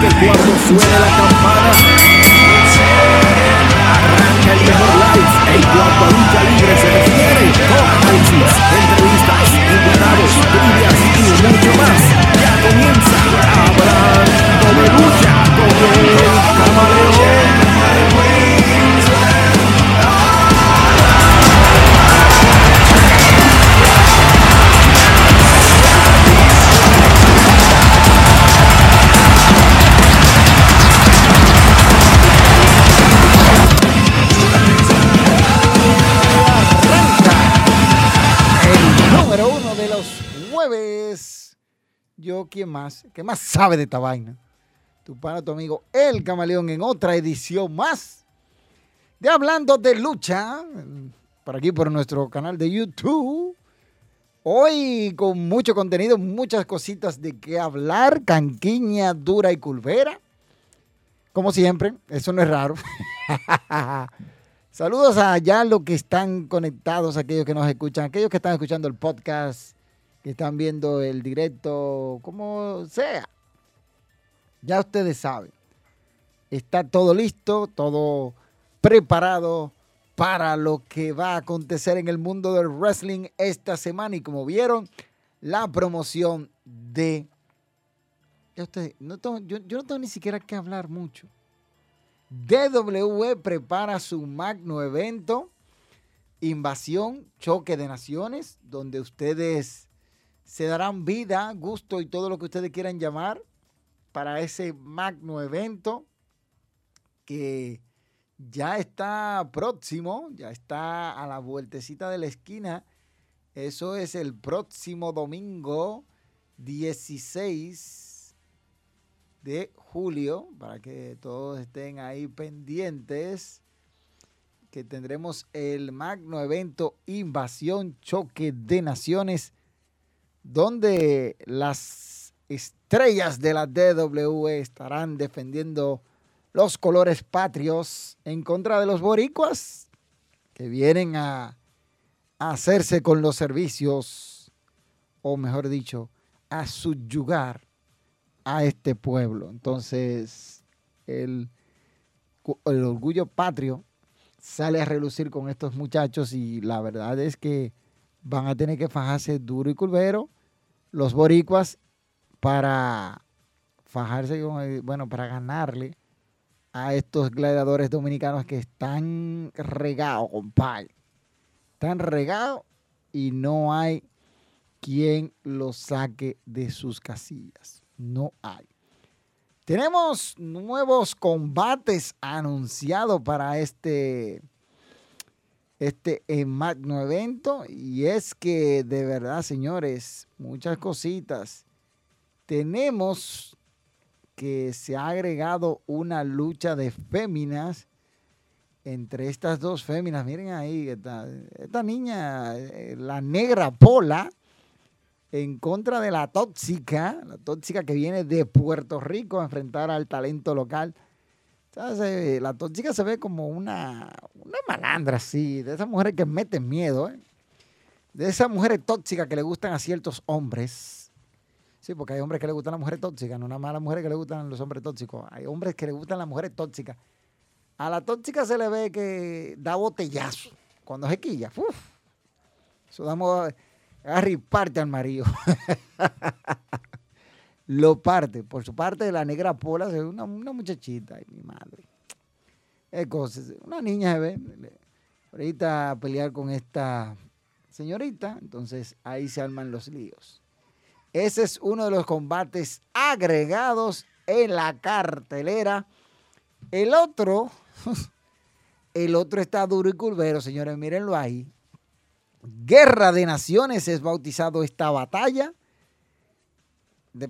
que cuando suene la campana, más? ¿Qué más sabe de esta vaina? Tu pana, tu amigo El Camaleón en otra edición más de Hablando de Lucha. Por aquí, por nuestro canal de YouTube. Hoy con mucho contenido, muchas cositas de qué hablar. Canquiña, dura y culvera. Como siempre, eso no es raro. Saludos a allá los que están conectados, aquellos que nos escuchan, aquellos que están escuchando el podcast, que están viendo el directo, como sea. Ya ustedes saben. Está todo listo, todo preparado para lo que va a acontecer en el mundo del wrestling esta semana. Y como vieron, la promoción de... Ya ustedes, no tengo- yo, yo no tengo ni siquiera que hablar mucho. DW prepara su magno evento, Invasión, Choque de Naciones, donde ustedes se darán vida, gusto y todo lo que ustedes quieran llamar para ese magno evento que ya está próximo, ya está a la vueltecita de la esquina. Eso es el próximo domingo 16 de julio, para que todos estén ahí pendientes, que tendremos el magno evento Invasión Choque de Naciones, donde las estrellas de la DW estarán defendiendo los colores patrios en contra de los boricuas que vienen a, hacerse con los servicios, o mejor dicho, a subyugar a este pueblo. Entonces, el orgullo patrio sale a relucir con estos muchachos y la verdad es que van a tener que fajarse duro y culvero los boricuas para fajarse, bueno, para ganarle a estos gladiadores dominicanos que están regados, compadre. Están regados y no hay quien los saque de sus casillas. No hay. Tenemos nuevos combates anunciados para este, este eh, magno evento. Y es que de verdad, señores, muchas cositas. Tenemos que se ha agregado una lucha de féminas entre estas dos féminas. Miren ahí, esta, niña, eh, la negra Pola, en contra de la tóxica, la tóxica que viene de Puerto Rico a enfrentar al talento local. Eh, La tóxica se ve como una, una malandra así, de esas mujeres que meten miedo, ¿eh? de esas mujeres tóxicas que le gustan a ciertos hombres. Sí, porque hay hombres que le gustan las mujeres tóxicas, no nada más a las mujeres que le gustan los hombres tóxicos. Hay hombres que le gustan las mujeres tóxicas. A la tóxica se le ve que da botellazo cuando se quilla. ¡Uf! Eso damos, agarra y parte al marido. Lo parte. Por su parte, la negra Pola ve una, muchachita. Ay, mi madre. Es. Una niña se ve. Ahorita a pelear con esta señorita. Entonces ahí se arman los líos. Ese es uno de los combates agregados en la cartelera. El otro, el otro está duro y curvero, señores, mírenlo ahí. Guerra de Naciones es bautizado esta batalla.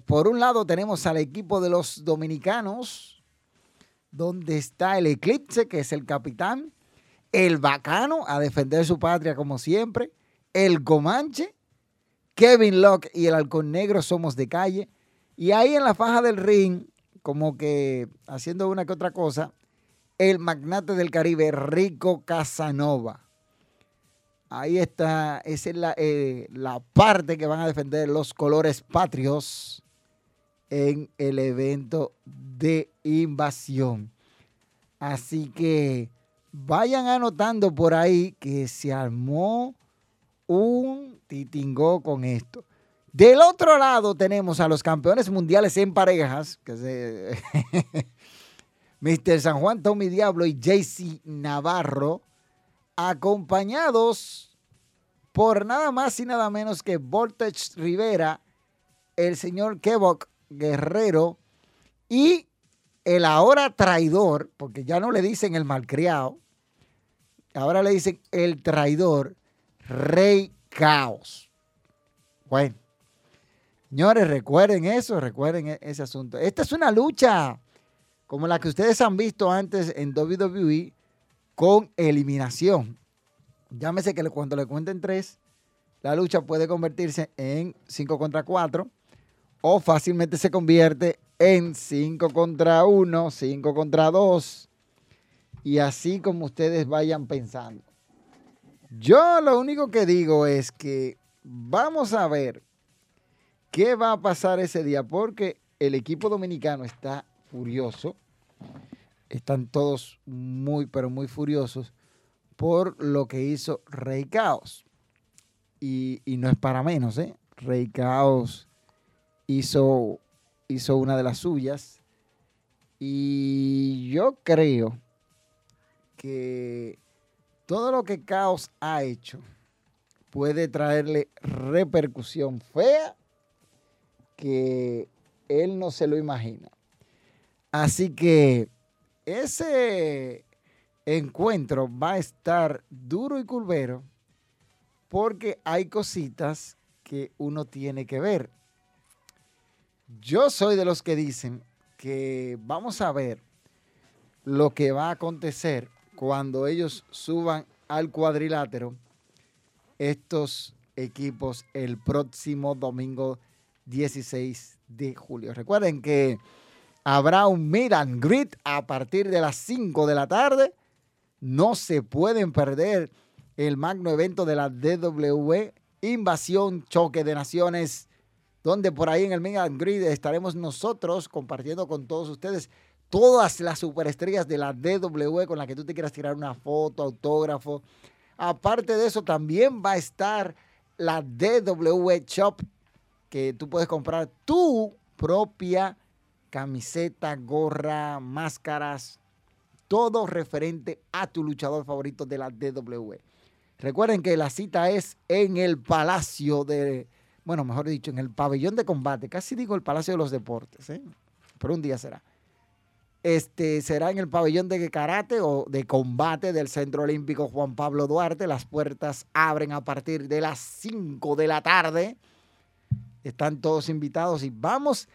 Por un lado tenemos al equipo de los dominicanos, donde está el Eclipse, que es el capitán, el Bacano, a defender su patria como siempre, el Comanche, Kevin Locke y el Halcón Negro somos de calle. Y ahí en la faja del ring, como que haciendo una que otra cosa, el magnate del Caribe, Rico Casanova. Ahí está, esa es la, eh, la parte que van a defender los colores patrios en el evento de invasión. Así que vayan anotando por ahí que se armó un titingó con esto. Del otro lado tenemos a los campeones mundiales en parejas, que Mr. San Juan Tommy Diablo y JC Navarro, acompañados por nada más y nada menos que Voltage Rivera, el señor Kevok Guerrero y el ahora traidor, porque ya no le dicen el malcriado, ahora le dicen el traidor, Rey Caos. Bueno, señores, recuerden eso, recuerden e-, ese asunto. Esta es una lucha como la que ustedes han visto antes en WWE con eliminación. Llámese que cuando le cuenten tres, la lucha puede convertirse en 5 contra 4 o fácilmente se convierte en 5 contra 1, 5 contra 2 y así como ustedes vayan pensando. Yo lo único que digo es que vamos a ver qué va a pasar ese día porque el equipo dominicano está furioso. Están todos muy, pero muy furiosos por lo que hizo Rey Caos. Y, no es para menos, ¿eh? Rey Caos hizo, hizo una de las suyas. Y yo creo que todo lo que Caos ha hecho puede traerle repercusión fea que él no se lo imagina. Así que ese encuentro va a estar duro y curvero porque hay cositas que uno tiene que ver. Yo soy de los que dicen que vamos a ver lo que va a acontecer cuando ellos suban al cuadrilátero estos equipos el próximo domingo 16 de julio. Recuerden que habrá un meet and a partir de las 5 de la tarde. No se pueden perder el magno evento de la DW Invasión Choque de Naciones donde por ahí en el Mega Grid estaremos nosotros compartiendo con todos ustedes todas las superestrellas de la DW con la que tú te quieras tirar una foto, autógrafo. Aparte de eso, también va a estar la DW Shop, que tú puedes comprar tu propia camiseta, gorra, máscaras, todo referente a tu luchador favorito de la DW. Recuerden que la cita es en el Palacio de bueno, mejor dicho, en el pabellón de combate, casi digo el Palacio de los Deportes, ¿eh? pero un día será. Este será en el pabellón de karate o de combate del Centro Olímpico Juan Pablo Duarte. Las puertas abren a partir de las 5 de la tarde. Están todos invitados y vamos a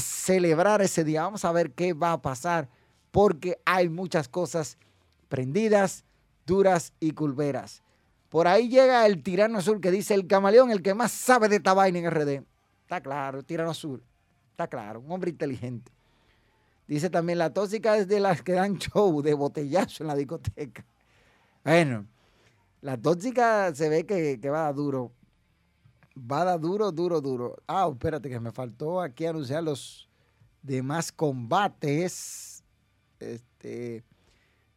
celebrar ese día. Vamos a ver qué va a pasar porque hay muchas cosas prendidas, duras y culveras. Por ahí llega el tirano azul que dice el camaleón, el que más sabe de esta vaina en RD. Está claro, tirano azul. Está claro, un hombre inteligente. Dice también la tóxica es de las que dan show de botellazo en la discoteca. Bueno, la tóxica se ve que, va a dar duro. Va duro, duro, duro. Ah, espérate, que me faltó aquí anunciar los demás combates. Este,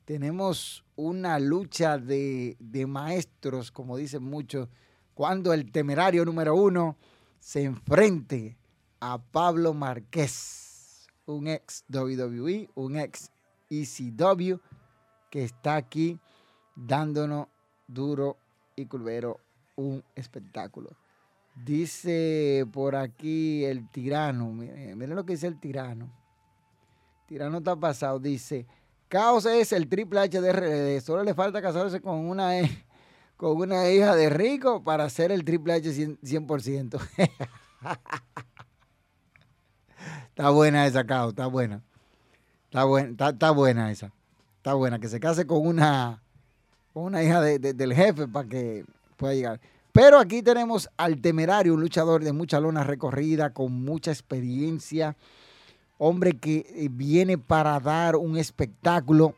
tenemos una lucha de, maestros, como dicen muchos, cuando el temerario número uno se enfrente a Pablo Márquez, un ex WWE, un ex ECW, que está aquí dándonos duro y curvero un espectáculo. Dice por aquí el tirano, miren, miren lo que dice el tirano. Tirano está pasado, dice, Caos es el triple H de RD. Solo le falta casarse con una, con una hija de rico para hacer el triple H 100%. está buena esa, Caos, está buena. Está, buena, está, buena esa. Está buena. Que se case con una, con una hija del jefe para que pueda llegar. Pero aquí tenemos al temerario, un luchador de mucha lona recorrida, con mucha experiencia hombre que eh, viene para dar un espectáculo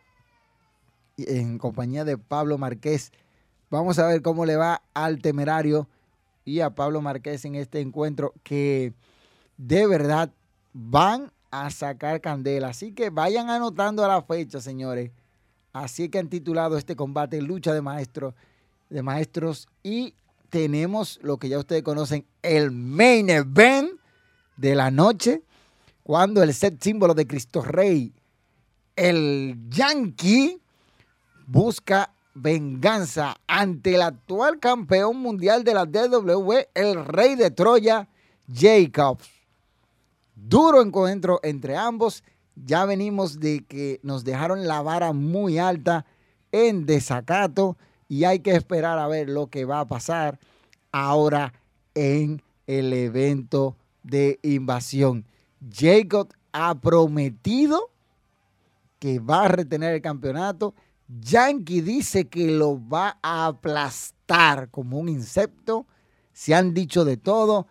en compañía de Pablo Márquez. Vamos a ver cómo le va al temerario y a Pablo Márquez en este encuentro que de verdad van a sacar candela. Así que vayan anotando a la fecha, señores. Así que han titulado este combate Lucha de Maestros, de Maestros. Y tenemos lo que ya ustedes conocen, el main event de la noche, cuando el set símbolo de Cristo Rey, el Yankee, busca venganza ante el actual campeón mundial de la DW, el rey de Troya, Jacobs. Duro encuentro entre ambos. Ya venimos de que nos dejaron la vara muy alta en desacato y hay que esperar a ver lo que va a pasar ahora en el evento de invasión. Jacob ha prometido que va a retener el campeonato. Yankee dice que lo va a aplastar como un insecto. Se han dicho de todo.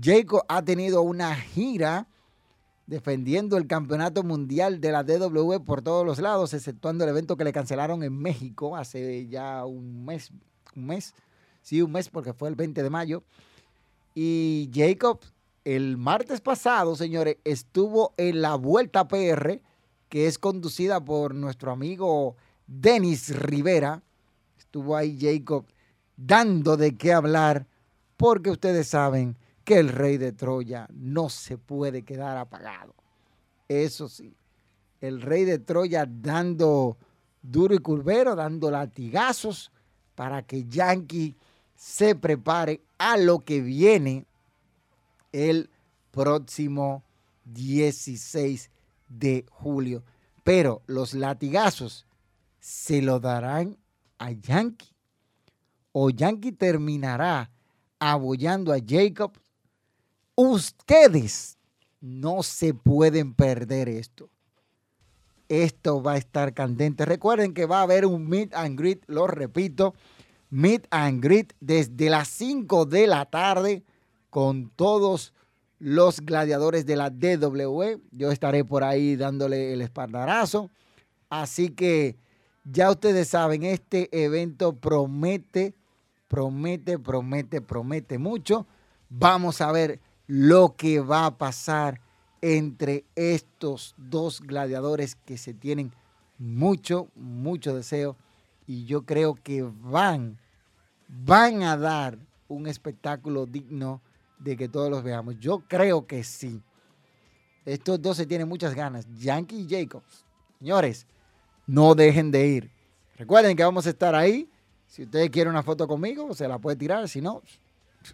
Jacob ha tenido una gira defendiendo el campeonato mundial de la DW por todos los lados, exceptuando el evento que le cancelaron en México hace ya un mes, un mes, sí, un mes porque fue el 20 de mayo. Y Jacob el martes pasado, señores, estuvo en la Vuelta PR, que es conducida por nuestro amigo Denis Rivera. Estuvo ahí Jacob dando de qué hablar, porque ustedes saben que el rey de Troya no se puede quedar apagado. Eso sí, el rey de Troya dando duro y curvero, dando latigazos para que Yankee se prepare a lo que viene el próximo 16 de julio. Pero los latigazos se lo darán a Yankee o Yankee terminará abollando a Jacob Ustedes no se pueden perder esto. Esto va a estar candente. Recuerden que va a haber un meet and greet, lo repito, meet and greet desde las 5 de la tarde con todos los gladiadores de la DW. Yo estaré por ahí dándole el espaldarazo. Así que ya ustedes saben, este evento promete, promete, promete, promete mucho. Vamos a ver lo que va a pasar entre estos dos gladiadores que se tienen mucho, mucho deseo y yo creo que van, van a dar un espectáculo digno de que todos los veamos. Yo creo que sí. Estos dos se tienen muchas ganas, Yankee y Jacobs. Señores, no dejen de ir. Recuerden que vamos a estar ahí. Si ustedes quieren una foto conmigo, se la puede tirar. Si no,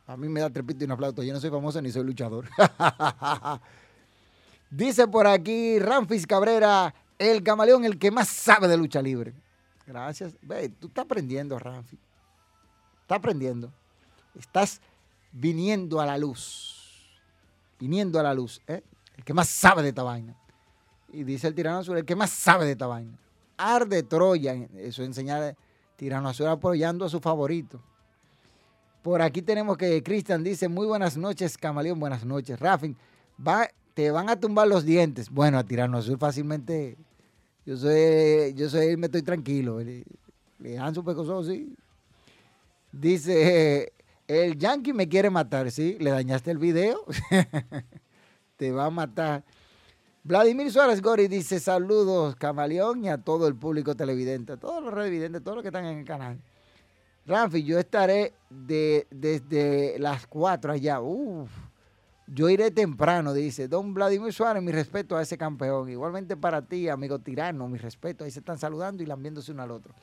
a mí me da trepito y una flauta. Yo no soy famoso ni soy luchador. Dice por aquí Ramfis Cabrera, el camaleón, el que más sabe de lucha libre. Gracias. Ve, tú estás aprendiendo, Ramfis. Estás aprendiendo. Estás viniendo a la luz. Viniendo a la luz. ¿eh? El que más sabe de esta vaina. Y dice el tirano azul, el que más sabe de esta vaina. Arde Troya. Eso enseñar tirano azul apoyando a su favorito. Por aquí tenemos que Cristian dice, muy buenas noches, Camaleón, buenas noches. Rafin, va, te van a tumbar los dientes. Bueno, a tirarnos fácilmente. Yo soy, yo soy, me estoy tranquilo. Le, dan su pecoso, sí. Dice, el yankee me quiere matar, ¿sí? Le dañaste el video. te va a matar. Vladimir Suárez Gori dice, saludos, Camaleón, y a todo el público televidente, a todos los televidentes, todos los que están en el canal. Rafi, yo estaré de, desde las 4 allá. Uf, yo iré temprano, dice. Don Vladimir Suárez, mi respeto a ese campeón. Igualmente para ti, amigo tirano, mi respeto. Ahí se están saludando y lambiéndose uno al otro.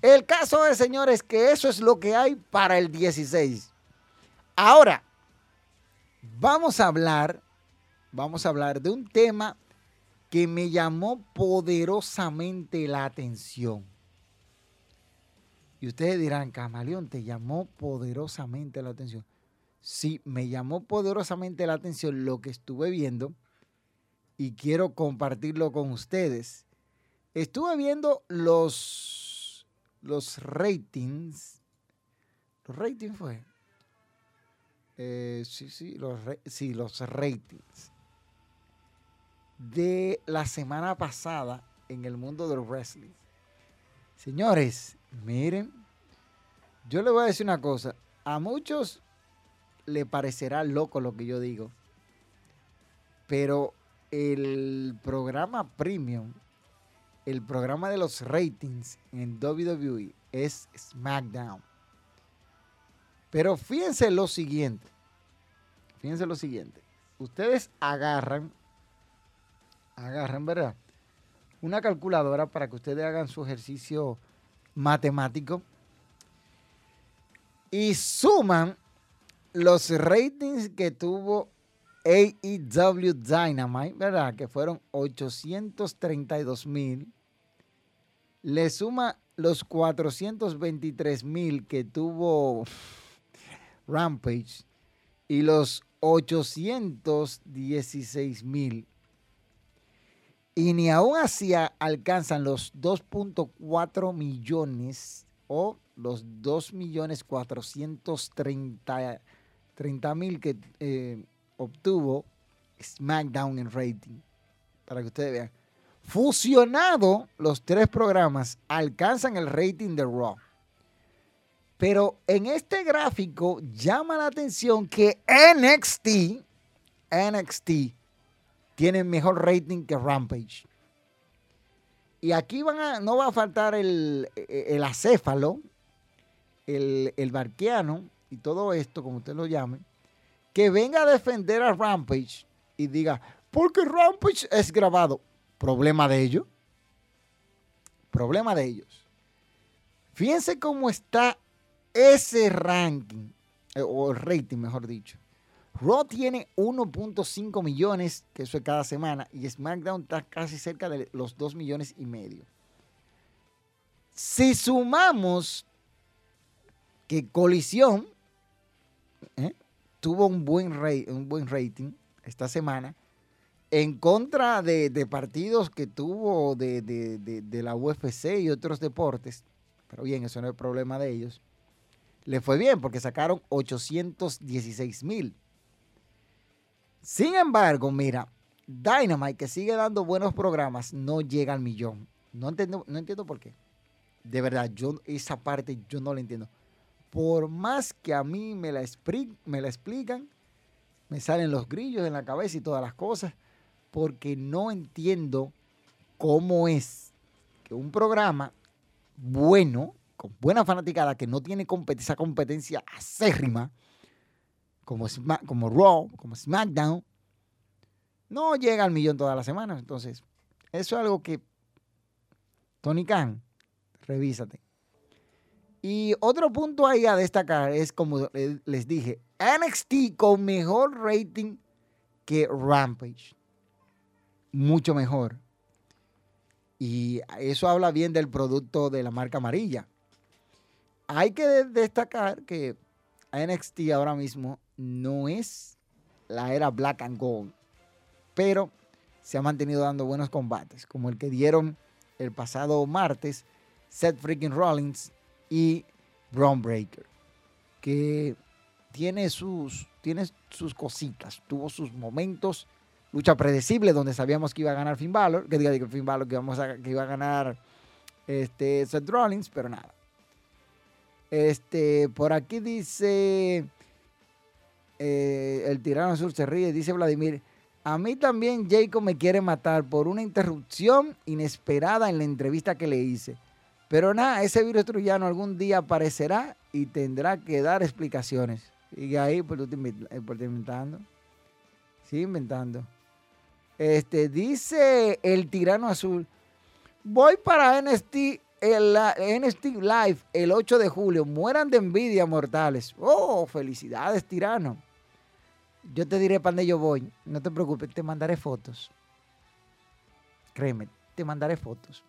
El caso es, señores, que eso es lo que hay para el 16. Ahora, vamos a hablar, vamos a hablar de un tema que me llamó poderosamente la atención. Y ustedes dirán, Camaleón, te llamó poderosamente la atención. Sí, me llamó poderosamente la atención lo que estuve viendo y quiero compartirlo con ustedes. Estuve viendo los, los ratings. ¿Los ratings fue? Eh, sí, sí los, sí, los ratings. De la semana pasada en el mundo del wrestling. Señores, Miren, yo le voy a decir una cosa. A muchos le parecerá loco lo que yo digo. Pero el programa premium, el programa de los ratings en WWE es SmackDown. Pero fíjense lo siguiente. Fíjense lo siguiente. Ustedes agarran, agarran, ¿verdad? Una calculadora para que ustedes hagan su ejercicio matemático y suman los ratings que tuvo AEW Dynamite, ¿verdad? Que fueron 832 mil. Le suma los 423 mil que tuvo Rampage y los 816 mil. Y ni aún así alcanzan los 2.4 millones o los 2 millones 430 mil que eh, obtuvo SmackDown en rating. Para que ustedes vean. Fusionado, los tres programas alcanzan el rating de Raw. Pero en este gráfico llama la atención que NXT, NXT, tiene mejor rating que Rampage. Y aquí van a, no va a faltar el, el acéfalo, el, el barquiano y todo esto, como usted lo llame, que venga a defender a Rampage y diga, porque Rampage es grabado. Problema de ellos. Problema de ellos. Fíjense cómo está ese ranking, eh, o el rating, mejor dicho. Raw tiene 1.5 millones, que eso es cada semana, y SmackDown está casi cerca de los 2 millones y medio. Si sumamos que Colisión ¿eh? tuvo un buen, un buen rating esta semana, en contra de, partidos que tuvo de, de, la UFC y otros deportes, pero bien, eso no es problema de ellos, le fue bien porque sacaron 816 mil. Sin embargo, mira, Dynamite, que sigue dando buenos programas, no llega al millón. No entiendo, no entiendo por qué. De verdad, yo esa parte yo no la entiendo. Por más que a mí me la, me la explican, me salen los grillos en la cabeza y todas las cosas porque no entiendo cómo es que un programa bueno, con buena fanaticada, que no tiene esa competencia acérrima, como, como Raw, como SmackDown, no llega al millón todas las semanas. Entonces, eso es algo que, Tony Khan, revísate. Y otro punto ahí a destacar es, como les dije, NXT con mejor rating que Rampage mucho mejor. Y eso habla bien del producto de la marca amarilla. Hay que destacar que NXT ahora mismo no es la era Black and Gold, pero se ha mantenido dando buenos combates, como el que dieron el pasado martes Seth Freaking Rollins y Braun Breaker, que tiene sus, tiene sus cositas, tuvo sus momentos lucha predecible donde sabíamos que iba a ganar Finn Balor, que diga que Finn Balor que, vamos a, iba a ganar este, Seth Rollins, pero nada. Este, por aquí dice eh, el tirano sur se ríe, dice Vladimir. A mí también Jacob me quiere matar por una interrupción inesperada en la entrevista que le hice. Pero nada, ese virus trujano algún día aparecerá y tendrá que dar explicaciones. Y ahí, pues tú te, por inventando. Sigue inventando. Este, dice el tirano azul, voy para NST, el, NST Live el 8 de julio. Mueran de envidia, mortales. Oh, felicidades, tirano. Yo te diré para dónde yo voy. No te preocupes, te mandaré fotos. Créeme, te mandaré fotos.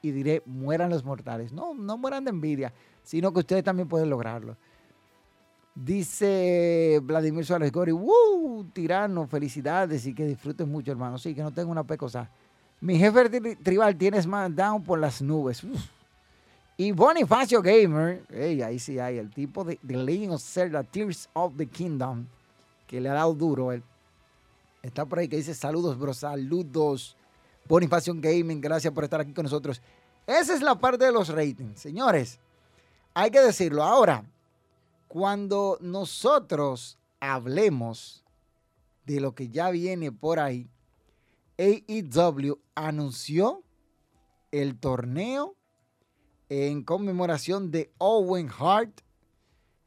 Y diré, mueran los mortales. No, no mueran de envidia, sino que ustedes también pueden lograrlo. Dice Vladimir Suárez Gori, ¡Woo! Tirano, felicidades y que disfrutes mucho, hermano. Sí, que no tengo una pecosa. Mi jefe tribal tiene SmackDown por las nubes. Y Bonifacio Gamer, ahí sí hay, el tipo de The Legend of Zelda, Tears of the Kingdom, que le ha dado duro. Él. Está por ahí que dice saludos, bro, saludos. Bonifacio Gaming, gracias por estar aquí con nosotros. Esa es la parte de los ratings. Señores, hay que decirlo. Ahora, cuando nosotros hablemos de lo que ya viene por ahí, AEW anunció el torneo en conmemoración de Owen Hart.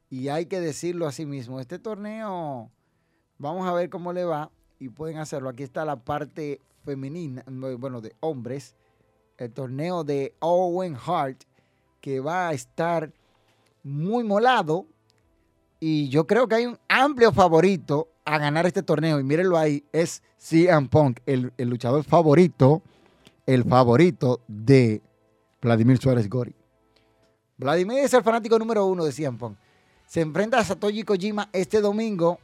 Y hay que decirlo así mismo, este torneo, vamos a ver cómo le va y pueden hacerlo. Aquí está la parte femenina, bueno, de hombres, el torneo de Owen Hart, que va a estar muy molado. Y yo creo que hay un amplio favorito a ganar este torneo. Y mírenlo ahí, es CM Punk, el, el luchador favorito, el favorito de Vladimir Suárez Gori. Vladimir es el fanático número uno de CM Punk. Se enfrenta a Satoshi Kojima este domingo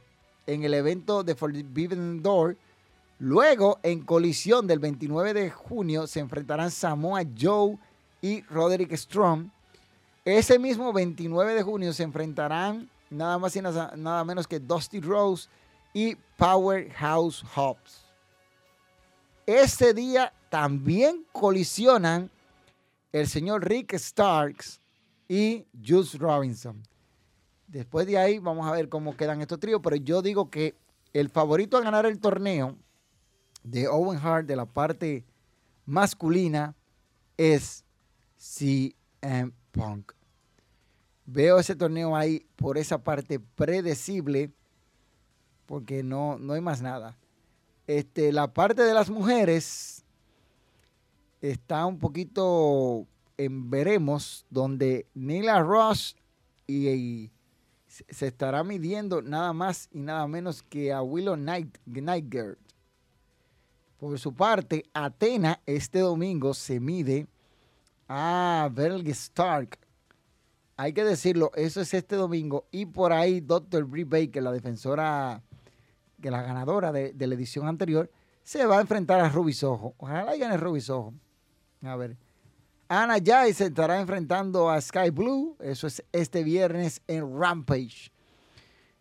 en el evento de Forbidden Door. Luego, en colisión del 29 de junio, se enfrentarán Samoa Joe y Roderick Strong. Ese mismo 29 de junio se enfrentarán nada más y nada menos que Dusty Rose y Powerhouse Hobbs. Ese día también colisionan el señor Rick Starks y Juice Robinson. Después de ahí vamos a ver cómo quedan estos tríos, pero yo digo que el favorito a ganar el torneo de Owen Hart de la parte masculina es CM Punk. Veo ese torneo ahí por esa parte predecible porque no, no hay más nada. Este, la parte de las mujeres está un poquito en veremos, donde Nila Ross y, se estará midiendo nada más y nada menos que a Willow Night, Nightgird. Por su parte, Atena este domingo se mide a Belg Stark. Hay que decirlo, eso es este domingo. Y por ahí, Dr. Brie Baker, la defensora, que la ganadora de, la edición anterior, se va a enfrentar a Ruby Soho. Ojalá gane Ruby Soho. A ver. Ana Jai se estará enfrentando a Sky Blue. Eso es este viernes en Rampage.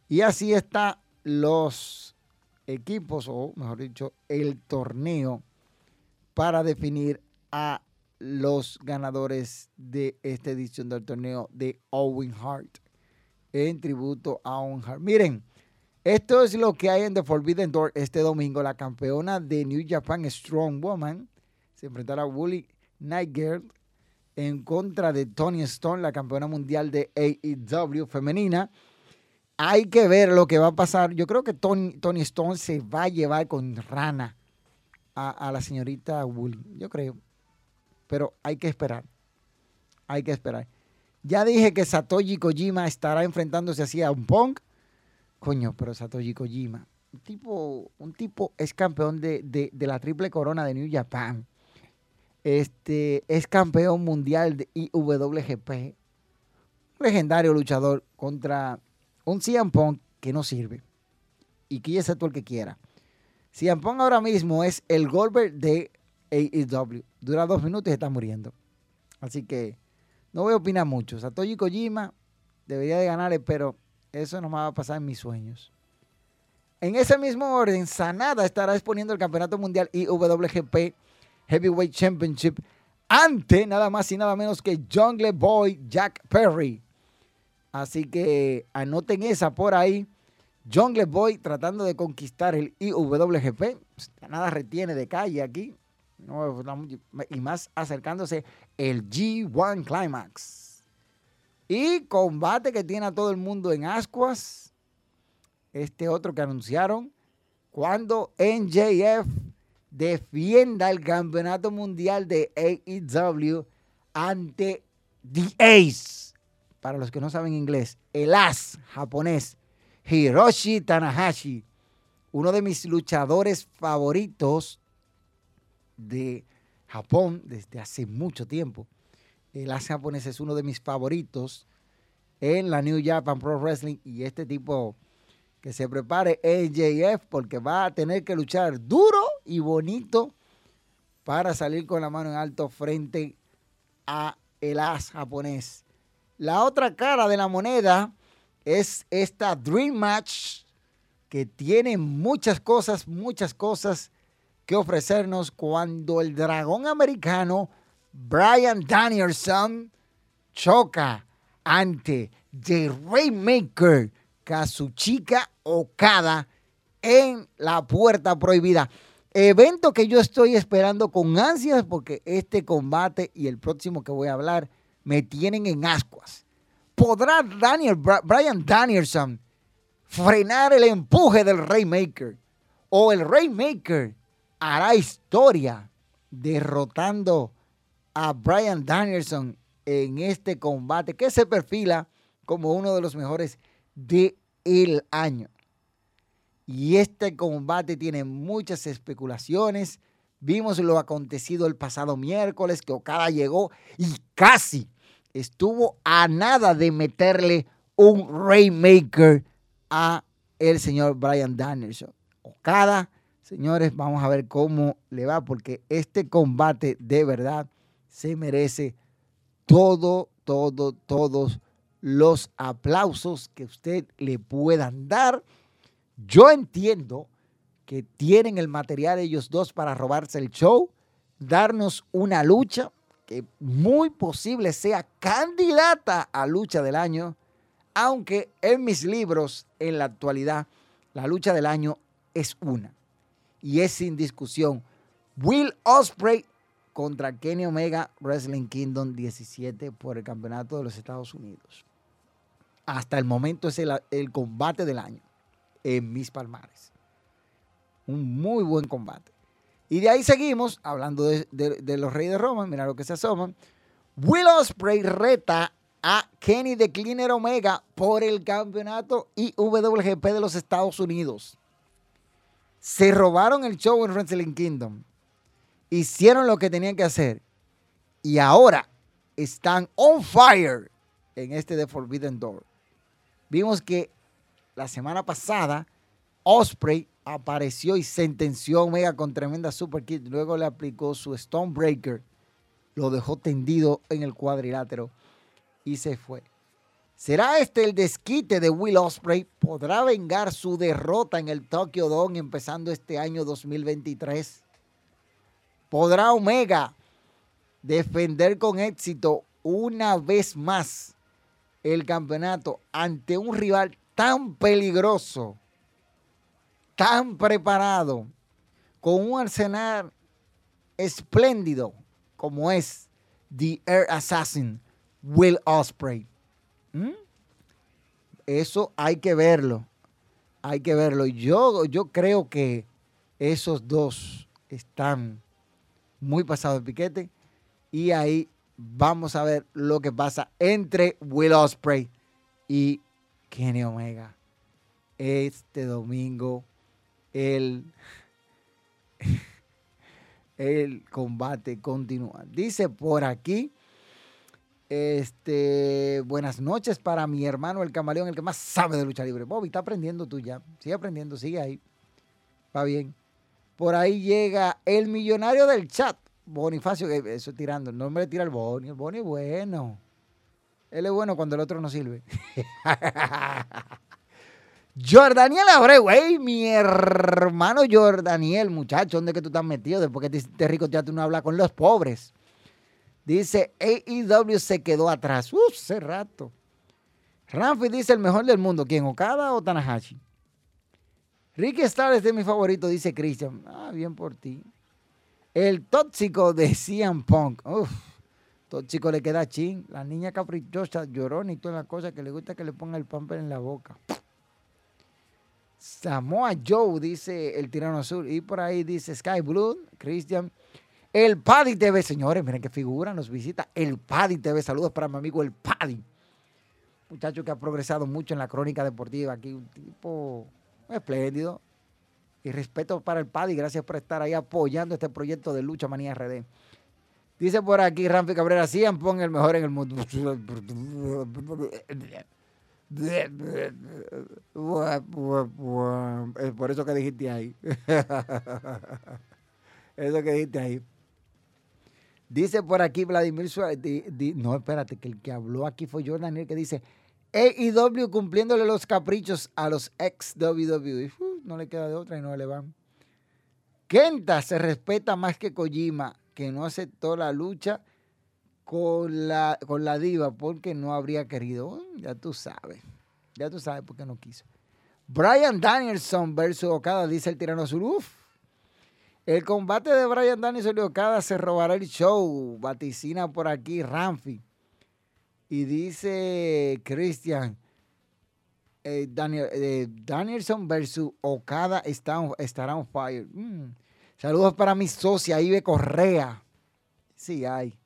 Y así están los equipos, o mejor dicho, el torneo para definir a los ganadores de esta edición del torneo de Owen Hart en tributo a Owen Hart. Miren, esto es lo que hay en The Forbidden Door este domingo. La campeona de New Japan Strong Woman se enfrentará a Wooly Night Girl en contra de Tony Stone, la campeona mundial de AEW femenina. Hay que ver lo que va a pasar. Yo creo que Tony, Tony Stone se va a llevar con rana a, la señorita Woolly. Yo creo. Pero hay que esperar. Hay que esperar. Ya dije que Satoshi Kojima estará enfrentándose así a un punk. Coño, pero Satoshi Kojima. Un tipo, un tipo es campeón de, de la triple corona de New Japan este, es campeón mundial de IWGP. Un legendario luchador contra un CM Punk que no sirve. Y que todo el que quiera. CM Punk ahora mismo es el Goldberg de AEW. Dura dos minutos y está muriendo. Así que no voy a opinar mucho. Satoshi Kojima debería de ganarle, pero eso no me va a pasar en mis sueños. En ese mismo orden, Sanada estará exponiendo el campeonato mundial IWGP Heavyweight Championship ante nada más y nada menos que Jungle Boy Jack Perry. Así que anoten esa por ahí. Jungle Boy tratando de conquistar el IWGP. Nada retiene de calle aquí. y más acercándose el G1 Climax. Y combate que tiene a todo el mundo en ascuas. Este otro que anunciaron. Cuando NJF defienda el campeonato mundial de AEW ante The Ace. Para los que no saben inglés, el as japonés Hiroshi Tanahashi, uno de mis luchadores favoritos de Japón desde hace mucho tiempo. El as japonés es uno de mis favoritos en la New Japan Pro Wrestling y este tipo que se prepare AJF porque va a tener que luchar duro y bonito para salir con la mano en alto frente a el as japonés. La otra cara de la moneda es esta Dream Match que tiene muchas cosas, muchas cosas que ofrecernos cuando el dragón americano Brian Danielson choca ante The Rainmaker Kazuchika Okada en la puerta prohibida. Evento que yo estoy esperando con ansias porque este combate y el próximo que voy a hablar me tienen en ascuas. ¿Podrá Daniel, Brian Danielson frenar el empuje del Raymaker? ¿O el Raymaker hará historia derrotando a Brian Danielson en este combate que se perfila como uno de los mejores del el año? Y este combate tiene muchas especulaciones. Vimos lo acontecido el pasado miércoles, que Okada llegó y casi estuvo a nada de meterle un Rainmaker a el señor Brian Danielson. Okada, señores, vamos a ver cómo le va, porque este combate de verdad se merece todo, todo, todos los aplausos que usted le puedan dar. Yo entiendo que tienen el material ellos dos para robarse el show, darnos una lucha que muy posible sea candidata a lucha del año, aunque en mis libros en la actualidad la lucha del año es una y es sin discusión. Will Osprey contra Kenny Omega Wrestling Kingdom 17 por el campeonato de los Estados Unidos. Hasta el momento es el, el combate del año en mis palmares. Un muy buen combate. Y de ahí seguimos, hablando de, los Reyes de Roma, mira lo que se asoman. Will Ospreay reta a Kenny de Cleaner Omega por el campeonato IWGP de los Estados Unidos. Se robaron el show en Wrestling Kingdom. Hicieron lo que tenían que hacer. Y ahora están on fire en este The Forbidden Door. Vimos que la semana pasada, Osprey apareció y sentenció a Omega con tremenda super kit. Luego le aplicó su Stonebreaker, lo dejó tendido en el cuadrilátero y se fue. ¿Será este el desquite de Will Osprey? ¿Podrá vengar su derrota en el Tokyo Dome empezando este año 2023? ¿Podrá Omega defender con éxito una vez más el campeonato ante un rival tan peligroso, tan preparado, con un arsenal espléndido como es The Air Assassin Will Osprey. ¿Mm? Eso hay que verlo. Hay que verlo. Yo, yo creo que esos dos están muy pasados de piquete. Y ahí vamos a ver lo que pasa entre Will Osprey y Kenny Omega. Este domingo el, el combate continúa. Dice por aquí, este, buenas noches para mi hermano el camaleón, el que más sabe de lucha libre. Bobby, está aprendiendo tú ya. Sigue aprendiendo, sigue ahí. Va bien. Por ahí llega el millonario del chat. Bonifacio, eso tirando. El nombre tira el Boni. El Boni es bueno. Él es bueno cuando el otro no sirve. Jordaniel Abreu, hey, mi hermano Jordaniel, muchacho, ¿dónde que tú estás metido? Después que te rico ya tú no hablas con los pobres. Dice, AEW se quedó atrás. Uf, hace rato. Ramfi dice el mejor del mundo. ¿Quién? ¿Okada o Tanahashi? Ricky Starr es de mi favorito, dice Christian. Ah, bien por ti. El tóxico de CM Punk. Uf. Chico le queda chin. La niña caprichosa lloró y toda la cosa que le gusta que le ponga el pamper en la boca. Samoa Joe, dice el tirano azul. Y por ahí dice Sky Blue, Christian. El Paddy TV, señores, miren qué figura, nos visita el Paddy TV. Saludos para mi amigo el Paddy. Muchacho que ha progresado mucho en la crónica deportiva. Aquí un tipo espléndido. Y respeto para el Paddy. Gracias por estar ahí apoyando este proyecto de Lucha Manía RD. Dice por aquí Ramfi Cabrera, sí, pon el mejor en el mundo. Por eso que dijiste ahí. Eso que dijiste ahí. Dice por aquí Vladimir Suárez. no, espérate, que el que habló aquí fue yo, Daniel, que dice AEW cumpliéndole los caprichos a los ex WWE. no le queda de otra y no le van. Kenta se respeta más que Kojima que no aceptó la lucha con la, con la diva porque no habría querido. ya tú sabes, ya tú sabes por qué no quiso. Brian Danielson versus Okada, dice el tirano Uf. El combate de Brian Danielson y Okada se robará el show. Vaticina por aquí Ramfi. Y dice Christian. Eh, Daniel, eh, Danielson versus Okada está, estará on fire. Mm. Saludos para mi socia Ibe Correa. Sí, hay.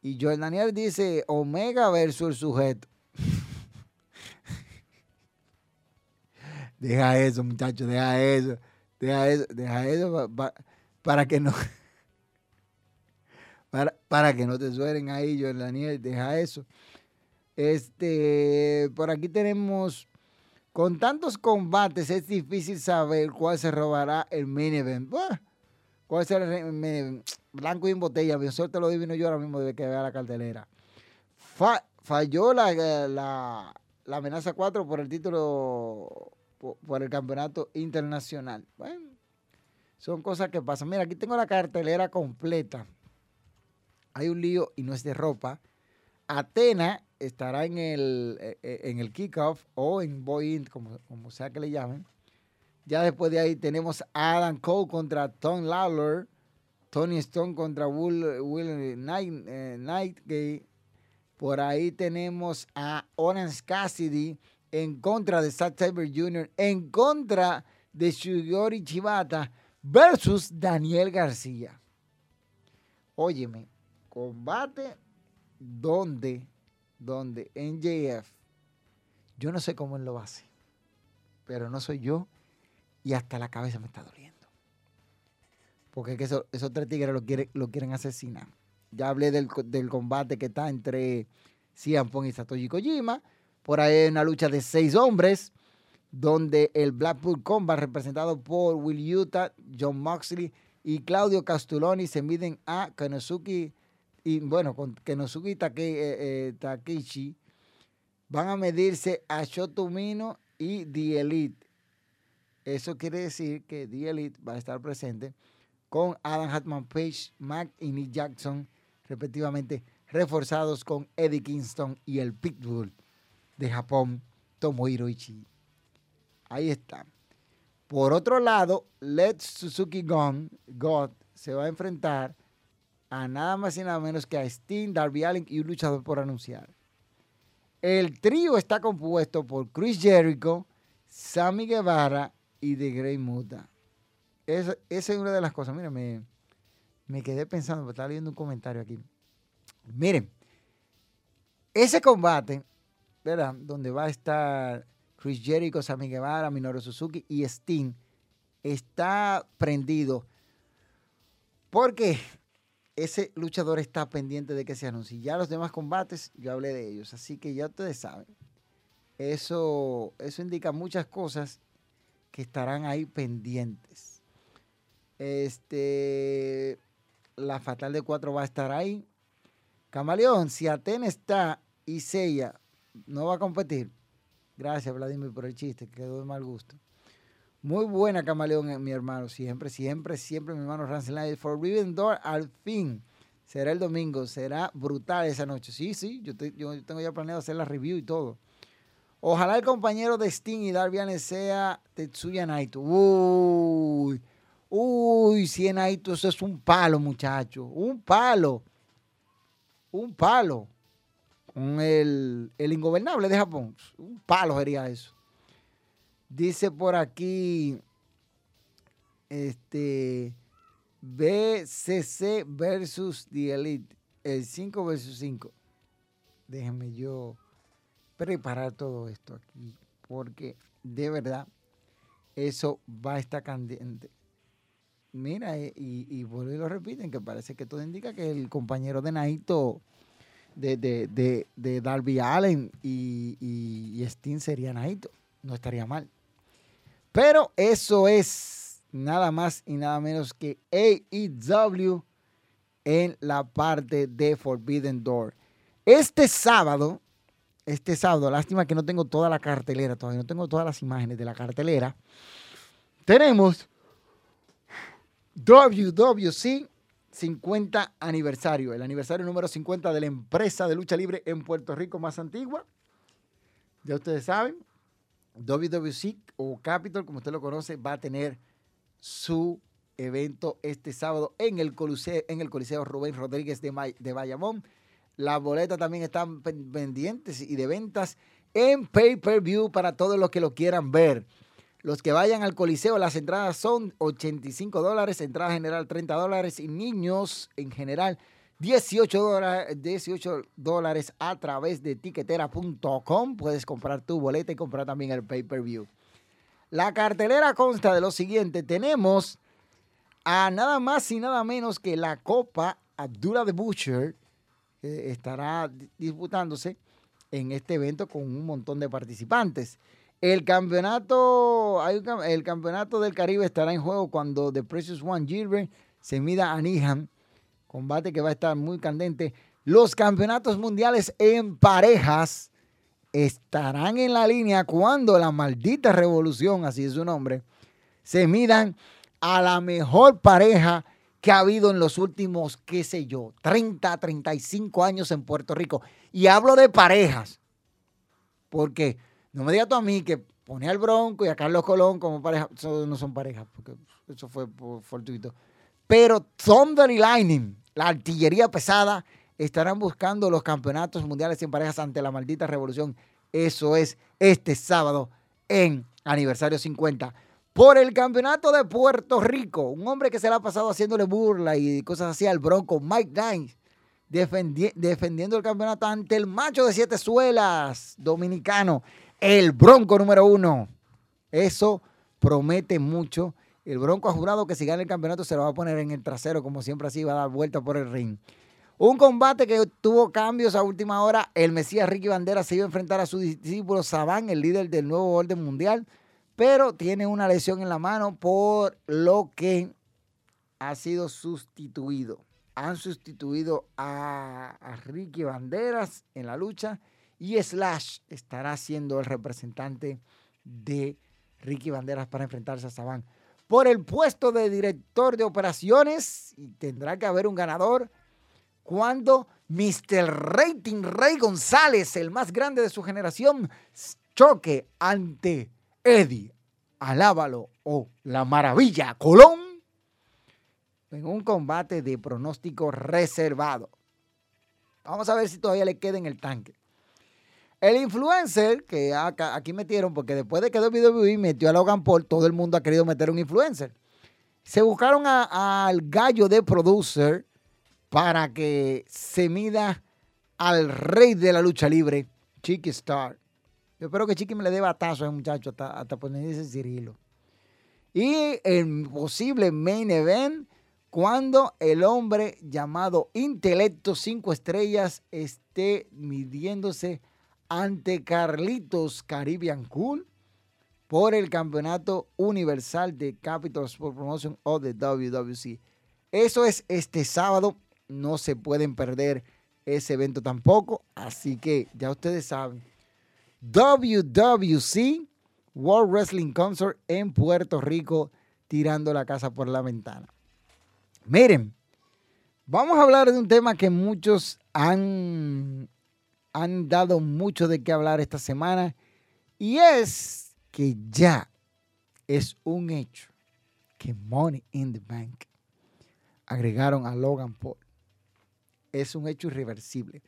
Y Joel Daniel dice Omega versus el sujeto. deja eso, muchachos, deja eso. Deja eso, deja eso para que no. Para, que no te suenen ahí, Joel Daniel, deja eso. Este, por aquí tenemos, con tantos combates es difícil saber cuál se robará el main event. ¿Cuál será el event? Blanco y en botella, mi suerte lo divino yo ahora mismo debe que vea la cartelera. falló la, la, amenaza 4 por el título, por, el campeonato internacional. Bueno, son cosas que pasan. Mira, aquí tengo la cartelera completa. Hay un lío y no es de ropa. Atena estará en el, eh, eh, en el kickoff o en Boeing, como, como sea que le llamen. Ya después de ahí tenemos a Adam Cole contra Tom Lawler. Tony Stone contra Will, Will Night, eh, Por ahí tenemos a Orange Cassidy en contra de Zack Saber Jr., en contra de Shugori Chibata versus Daniel García. Óyeme, combate donde, donde NJF, yo no sé cómo él lo hace, pero no soy yo y hasta la cabeza me está doliendo porque que esos, tres tigres lo, lo quieren asesinar. Ya hablé del, combate que está entre Cian y Satoshi Kojima. Por ahí hay una lucha de seis hombres, donde el Blackpool Combat, representado por Will Utah, John Moxley y Claudio Castelloni, se miden a Kenosuke y bueno, con Kenosuke y eh, eh, Takeshi, van a medirse a Shotomino y The Elite. Eso quiere decir que The Elite va a estar presente con Adam Hatman Page, Mac y Nick Jackson, respectivamente, reforzados con Eddie Kingston y el Pitbull de Japón, Tomohiro Ishii. Ahí está. Por otro lado, Let's Suzuki Gun, God se va a enfrentar a nada más y nada menos que a Sting, Darby Allin y un luchador por anunciar. El trío está compuesto por Chris Jericho, Sammy Guevara y The Grey Muta. Esa, es una de las cosas. Mira, me, quedé pensando, estaba leyendo un comentario aquí. Miren, ese combate, ¿verdad? Donde va a estar Chris Jericho, Sammy Guevara, Minoru Suzuki y Sting, está prendido porque ese luchador está pendiente de que se anuncie. Ya los demás combates, yo hablé de ellos, así que ya ustedes saben. Eso, eso indica muchas cosas que estarán ahí pendientes. Este, la Fatal de Cuatro va a estar ahí. Camaleón, si Atena está y Seiya no va a competir. Gracias, Vladimir, por el chiste, quedó de mal gusto. Muy buena, Camaleón, eh, mi hermano. Siempre, siempre, siempre, mi hermano Rancel Forbidden Door, al fin. Será el domingo. Será brutal esa noche. Sí, sí, yo, yo tengo ya planeado hacer la review y todo. Ojalá el compañero de Sting y Darby sea Tetsuya Naito. Uy. Uy, 100 eso es un palo, muchacho. Un palo. Un palo. Con el, el ingobernable de Japón. Un palo sería eso. Dice por aquí. Este. BCC versus The Elite. El 5 versus 5. Déjenme yo preparar todo esto aquí. Porque de verdad eso va a estar candente. Mira, eh, y, y, y lo repiten, que parece que todo indica que el compañero de Naito, de, de, Darby Allen y, y, y sería Naito. No estaría mal. Pero eso es nada más y nada menos que AEW en la parte de Forbidden Door. Este sábado, este sábado, lástima que no tengo toda la cartelera todavía, no tengo todas las imágenes de la cartelera. Tenemos WWC 50 aniversario, el aniversario número 50 de la empresa de lucha libre en Puerto Rico más antigua. Ya ustedes saben, WWC o Capitol, como usted lo conoce, va a tener su evento este sábado en el Coliseo, en el Coliseo Rubén Rodríguez de, de Bayamón. Las boletas también están pendientes y de ventas en pay-per-view para todos los que lo quieran ver. Los que vayan al Coliseo, las entradas son 85 dólares, entrada general 30 dólares y niños en general 18 dólares, 18 dólares a través de tiquetera.com. Puedes comprar tu boleta y comprar también el pay-per-view. La cartelera consta de lo siguiente. Tenemos a nada más y nada menos que la Copa Abdullah de Butcher, que estará disputándose en este evento con un montón de participantes. El campeonato, el campeonato del Caribe estará en juego cuando The Precious One Gilbert se mida a Niham combate que va a estar muy candente. Los campeonatos mundiales en parejas estarán en la línea cuando la maldita revolución, así es su nombre, se midan a la mejor pareja que ha habido en los últimos, qué sé yo, 30, 35 años en Puerto Rico. Y hablo de parejas, porque no me digas tú a mí que pone al Bronco y a Carlos Colón como pareja, eso no son parejas, porque eso fue fortuito. Pero Thunder y Lightning la artillería pesada, estarán buscando los campeonatos mundiales en parejas ante la maldita revolución. Eso es este sábado en aniversario 50. Por el campeonato de Puerto Rico, un hombre que se le ha pasado haciéndole burla y cosas así al Bronco, Mike Dines, defendiendo el campeonato ante el macho de siete suelas dominicano, el Bronco número uno. Eso promete mucho el Bronco ha jurado que si gana el campeonato se lo va a poner en el trasero, como siempre así, va a dar vuelta por el ring. Un combate que tuvo cambios a última hora. El Mesías Ricky Bandera se iba a enfrentar a su discípulo Saban, el líder del nuevo orden mundial, pero tiene una lesión en la mano por lo que ha sido sustituido. Han sustituido a, a Ricky Banderas en la lucha y Slash estará siendo el representante de Ricky Banderas para enfrentarse a Saban por el puesto de director de operaciones y tendrá que haber un ganador cuando Mr. Rating Rey González, el más grande de su generación, choque ante Eddie Alábalo o la Maravilla Colón en un combate de pronóstico reservado. Vamos a ver si todavía le queda en el tanque. El influencer que aquí metieron, porque después de que WWE metió a Logan Paul, todo el mundo ha querido meter un influencer. Se buscaron al gallo de producer para que se mida al rey de la lucha libre, Chiqui Star. Yo espero que Chiqui me le dé batazo a ese muchacho hasta, hasta ponerse Cirilo. Y el posible main event cuando el hombre llamado Intelecto 5 Estrellas esté midiéndose ante Carlitos Caribbean Cool por el campeonato universal de Capital Sport Promotion o de WWC. Eso es este sábado. No se pueden perder ese evento tampoco. Así que ya ustedes saben. WWC World Wrestling Concert en Puerto Rico tirando la casa por la ventana. Miren, vamos a hablar de un tema que muchos han han dado mucho de qué hablar esta semana y es que ya es un hecho que Money in the Bank agregaron a Logan Paul. Es un hecho irreversible.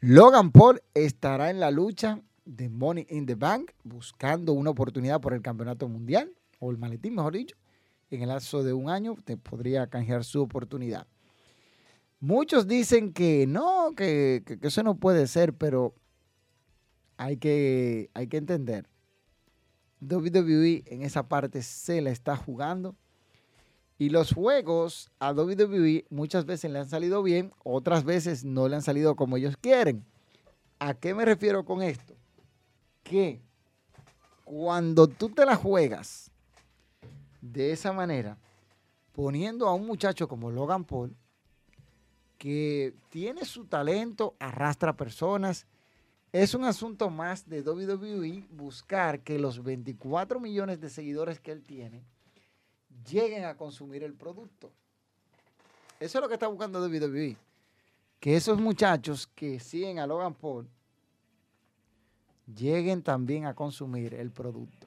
Logan Paul estará en la lucha de Money in the Bank buscando una oportunidad por el campeonato mundial o el maletín, mejor dicho. En el lapso de un año te podría canjear su oportunidad. Muchos dicen que no, que, eso no puede ser, pero hay que, hay que entender. WWE en esa parte se la está jugando. Y los juegos a WWE muchas veces le han salido bien, otras veces no le han salido como ellos quieren. ¿A qué me refiero con esto? Que cuando tú te la juegas de esa manera, poniendo a un muchacho como Logan Paul, que tiene su talento, arrastra personas. Es un asunto más de WWE buscar que los 24 millones de seguidores que él tiene lleguen a consumir el producto. Eso es lo que está buscando WWE. Que esos muchachos que siguen a Logan Paul lleguen también a consumir el producto.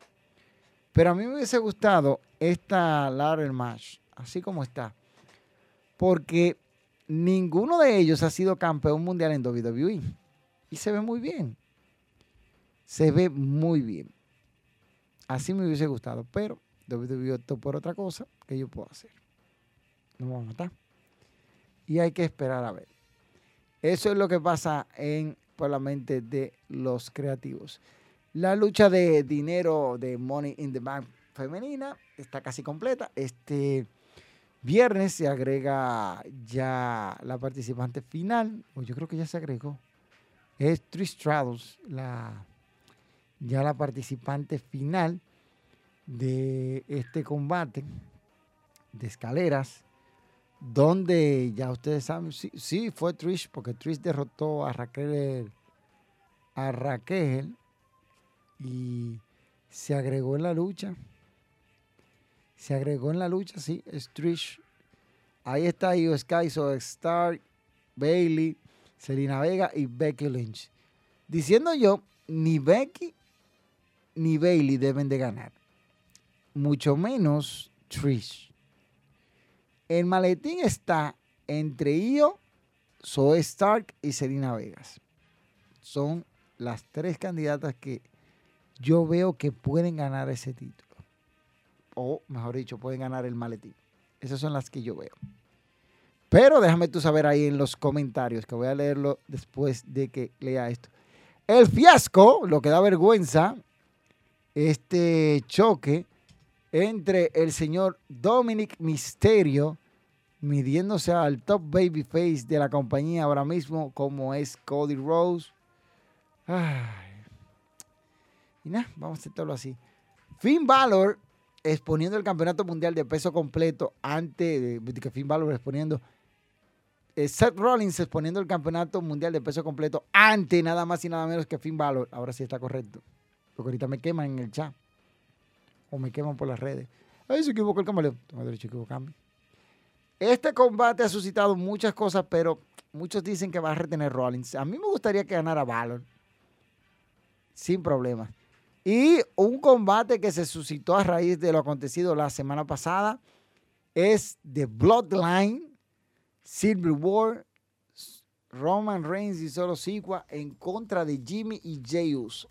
Pero a mí me hubiese gustado esta ladder match, así como está, porque ninguno de ellos ha sido campeón mundial en WWE y se ve muy bien. Se ve muy bien. Así me hubiese gustado, pero WWE optó por otra cosa que yo puedo hacer. No me van a matar. Y hay que esperar a ver. Eso es lo que pasa en por la mente de los creativos. La lucha de dinero de Money in the Bank femenina está casi completa. Este viernes se agrega ya la participante final, o yo creo que ya se agregó. Es Trish Stratus, la, ya la participante final de este combate de escaleras donde ya ustedes saben, sí, fue Trish, porque Trish derrotó a Raquel, a Raquel y se agregó en la lucha. Se agregó en la lucha, sí, es Trish. Ahí está Io Sky, So Star, Bailey, Selena Vega y Becky Lynch. Diciendo yo, ni Becky ni Bailey deben de ganar. Mucho menos Trish. El maletín está entre Io, Zoe Stark y Selena Vegas. Son las tres candidatas que yo veo que pueden ganar ese título. O, mejor dicho, pueden ganar el maletín. Esas son las que yo veo. Pero déjame tú saber ahí en los comentarios, que voy a leerlo después de que lea esto. El fiasco, lo que da vergüenza, este choque entre el señor Dominic Misterio, midiéndose al top babyface de la compañía ahora mismo, como es Cody Rose. Y nada, vamos a aceptarlo así. Finn Balor exponiendo el campeonato mundial de peso completo antes de que Finn Balor exponiendo. Eh, Seth Rollins exponiendo el campeonato mundial de peso completo ante nada más y nada menos que Finn Balor. Ahora sí está correcto. Porque ahorita me queman en el chat o me queman por las redes. Ay, se equivocó el camaleón. Este combate ha suscitado muchas cosas, pero muchos dicen que va a retener Rollins. A mí me gustaría que ganara Valor. Sin problema. Y un combate que se suscitó a raíz de lo acontecido la semana pasada es The Bloodline, Silver War, Roman Reigns y Solo Sikoa en contra de Jimmy y Jey Uso.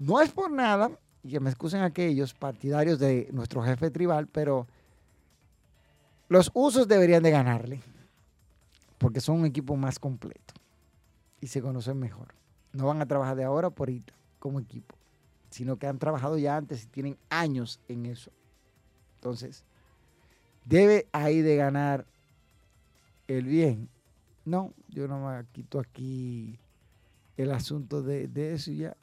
No es por nada, y que me excusen aquellos partidarios de nuestro jefe tribal, pero los usos deberían de ganarle, porque son un equipo más completo y se conocen mejor. No van a trabajar de ahora por ahorita como equipo, sino que han trabajado ya antes y tienen años en eso. Entonces, debe ahí de ganar el bien. No, yo no me quito aquí el asunto de, eso y ya.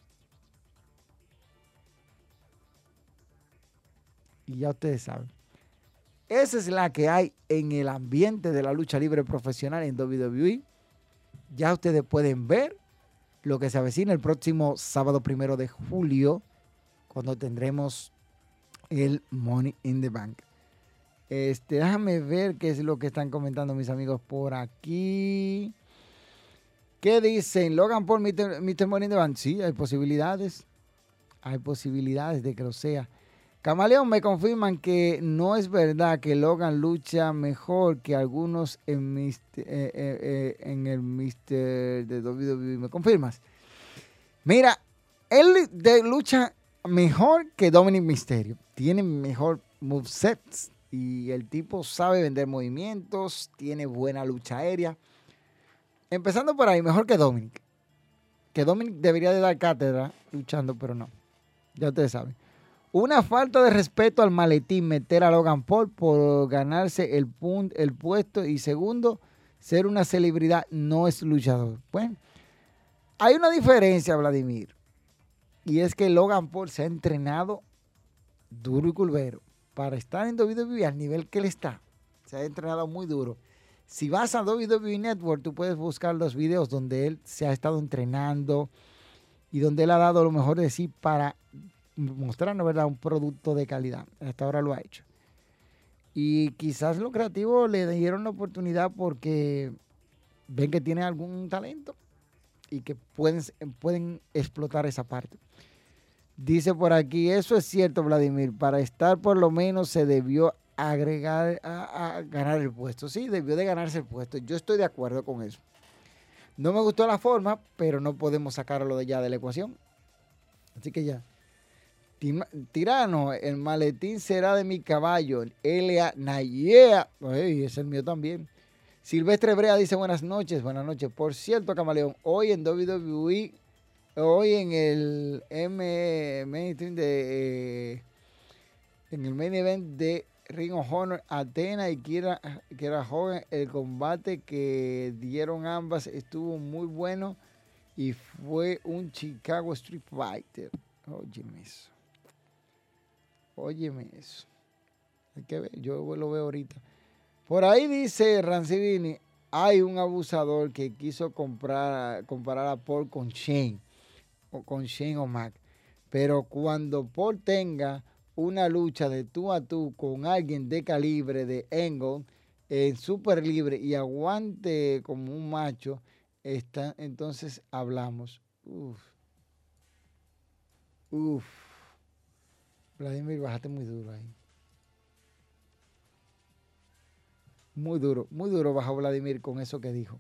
Y ya ustedes saben. Esa es la que hay en el ambiente de la lucha libre profesional en WWE. Ya ustedes pueden ver lo que se avecina el próximo sábado primero de julio, cuando tendremos el Money in the Bank. Este, déjame ver qué es lo que están comentando mis amigos por aquí. ¿Qué dicen? Logan Paul, Mr. Money in the Bank. Sí, hay posibilidades. Hay posibilidades de que lo sea. Camaleón, me confirman que no es verdad que Logan lucha mejor que algunos en, eh, eh, eh, el Mister de WWE. ¿Me confirmas? Mira, él de lucha mejor que Dominic Mysterio. Tiene mejor movesets y el tipo sabe vender movimientos, tiene buena lucha aérea. Empezando por ahí, mejor que Dominic. Que Dominic debería de dar cátedra luchando, pero no. Ya ustedes saben. Una falta de respeto al maletín meter a Logan Paul por ganarse el, el puesto y segundo, ser una celebridad no es luchador. Bueno, hay una diferencia, Vladimir, y es que Logan Paul se ha entrenado duro y culvero para estar en WWE al nivel que él está. Se ha entrenado muy duro. Si vas a WWE Network, tú puedes buscar los videos donde él se ha estado entrenando y donde él ha dado lo mejor de sí para mostrando ¿verdad? un producto de calidad. Hasta ahora lo ha hecho. Y quizás los creativos le dieron la oportunidad porque ven que tiene algún talento. y que pueden, pueden explotar esa parte. Dice por aquí, eso es cierto, Vladimir, para estar por lo menos se debió agregar a, ganar el puesto. Sí, debió de ganarse el puesto. Yo estoy de acuerdo con eso. No me gustó la forma, pero no podemos sacarlo de ya de la ecuación. Así que ya. Tirano, el maletín será de mi caballo. Elia Nayea. es el mío también. Silvestre Brea dice buenas noches, buenas noches. Por cierto, Camaleón, hoy en WWE, hoy en el M mainstream de eh, en el main event de Ring of Honor, Atena y Kira, Kira Joven, el combate que dieron ambas estuvo muy bueno y fue un Chicago Street Fighter. Óyeme eso. Óyeme eso. Hay que ver, yo lo veo ahorita. Por ahí dice Rancivini, hay un abusador que quiso comprar, comparar a Paul con Shane, o con Shane o Mac. Pero cuando Paul tenga una lucha de tú a tú con alguien de calibre de Engel en super libre y aguante como un macho, está, entonces hablamos. Uf. Uf. Vladimir, bájate muy duro ahí. Muy duro, muy duro bajó Vladimir con eso que dijo.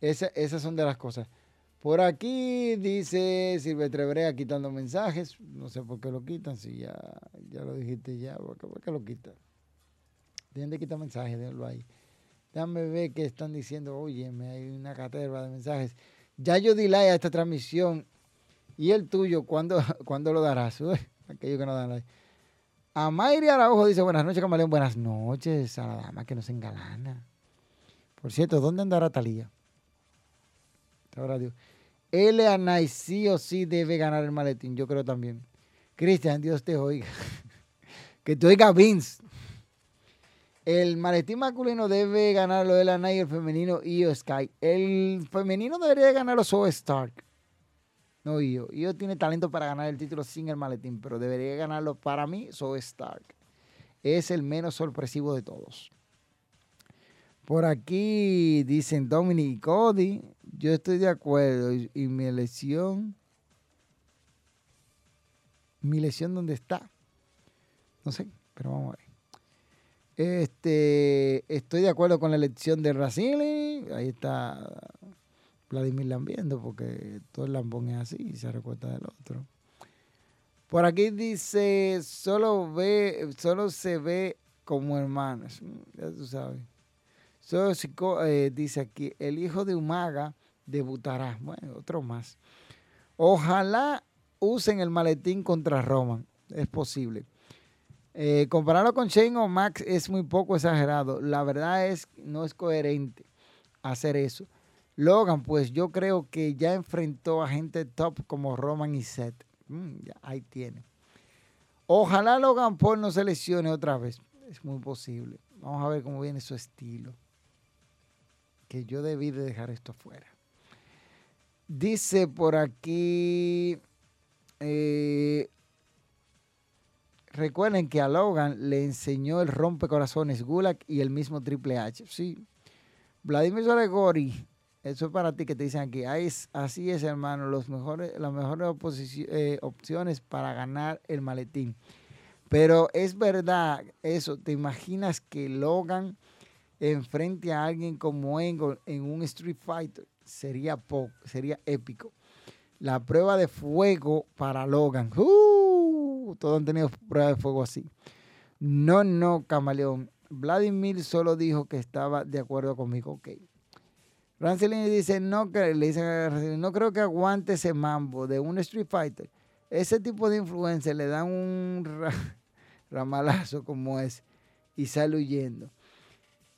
esas son de las cosas. Por aquí dice Silvestre Brea quitando mensajes. No sé por qué lo quitan, si ya, ya lo dijiste ya. ¿Por qué, lo quitan? Tienen de quitar mensajes, déjalo ahí. Déjame ver qué están diciendo. Oye, hay una caterva de mensajes. Ya yo di like a esta transmisión. ¿Y el tuyo cuándo, ¿cuándo lo darás? aquello que no dan like. A Mayri Araujo dice, buenas noches, Camaleón. Buenas noches a la dama que nos engalana. Por cierto, ¿dónde andará Talía? Ahora Dios. Eleanay sí o sí debe ganar el maletín. Yo creo también. Cristian, Dios te oiga. que te oiga Vince. El maletín masculino debe ganarlo Eleanay y el femenino Io Sky. El femenino debería ganarlo Zoe Stark. No, Io. Io tiene talento para ganar el título sin el maletín, pero debería ganarlo para mí, So Stark. Es el menos sorpresivo de todos. Por aquí dicen Dominic y Cody. Yo estoy de acuerdo. Y, mi lesión. Mi lesión, ¿dónde está? No sé, pero vamos a ver. Este, estoy de acuerdo con la elección de Racini. Ahí está Vladimir Lambiendo, porque todo el lambón es así y se recuerda del otro. Por aquí dice, solo ve, solo se ve como hermanos. Mm, ya tú sabes. Solo eh, dice aquí, el hijo de Umaga debutará. Bueno, otro más. Ojalá usen el maletín contra Roman. Es posible. Eh, compararlo con Shane o Max es muy poco exagerado. La verdad es no es coherente hacer eso. Logan, pues yo creo que ya enfrentó a gente top como Roman y Seth. Mm, ahí tiene. Ojalá Logan Paul no se lesione otra vez. Es muy posible. Vamos a ver cómo viene su estilo. Que yo debí de dejar esto fuera. Dice por aquí. Eh, recuerden que a Logan le enseñó el rompecorazones Gulag y el mismo Triple H. Sí. Vladimir Zaregori eso es para ti que te dicen aquí. así es, hermano. Los mejores, las mejores eh, opciones para ganar el maletín. Pero es verdad eso. ¿Te imaginas que Logan enfrente a alguien como Engel en un Street Fighter? Sería poco, sería épico. La prueba de fuego para Logan. ¡Uh! todos han tenido pruebas de fuego así. No, no, camaleón. Vladimir solo dijo que estaba de acuerdo conmigo. Ok. Rancelini dice, no, le dice no creo que aguante ese mambo de un Street Fighter. Ese tipo de influencia le dan un ramalazo como es y sale huyendo.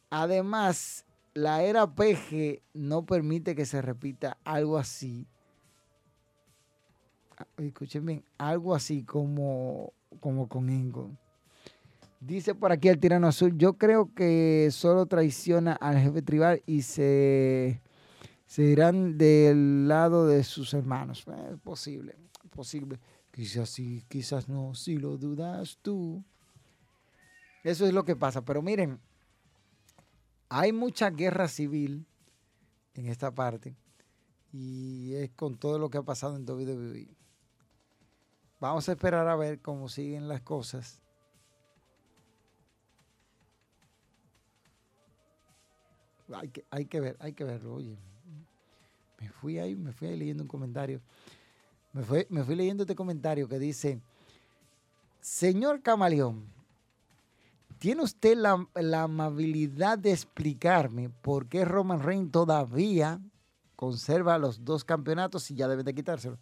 Además, la era PG no permite que se repita algo así. Ah, escuchen bien, algo así como, como con Ingo. Dice por aquí el tirano azul, yo creo que solo traiciona al jefe tribal y se, se irán del lado de sus hermanos. Es eh, posible, posible. Quizás sí, quizás no, si lo dudas tú. Eso es lo que pasa. Pero miren, hay mucha guerra civil en esta parte. Y es con todo lo que ha pasado en WWE. Vamos a esperar a ver cómo siguen las cosas. Hay que, hay que ver, hay que verlo. Oye, me fui ahí, me fui ahí leyendo un comentario. Me fui, me fui leyendo este comentario que dice, señor Camaleón, ¿tiene usted la, amabilidad de explicarme por qué Roman Reigns todavía conserva los dos campeonatos y ya debe de quitárselo?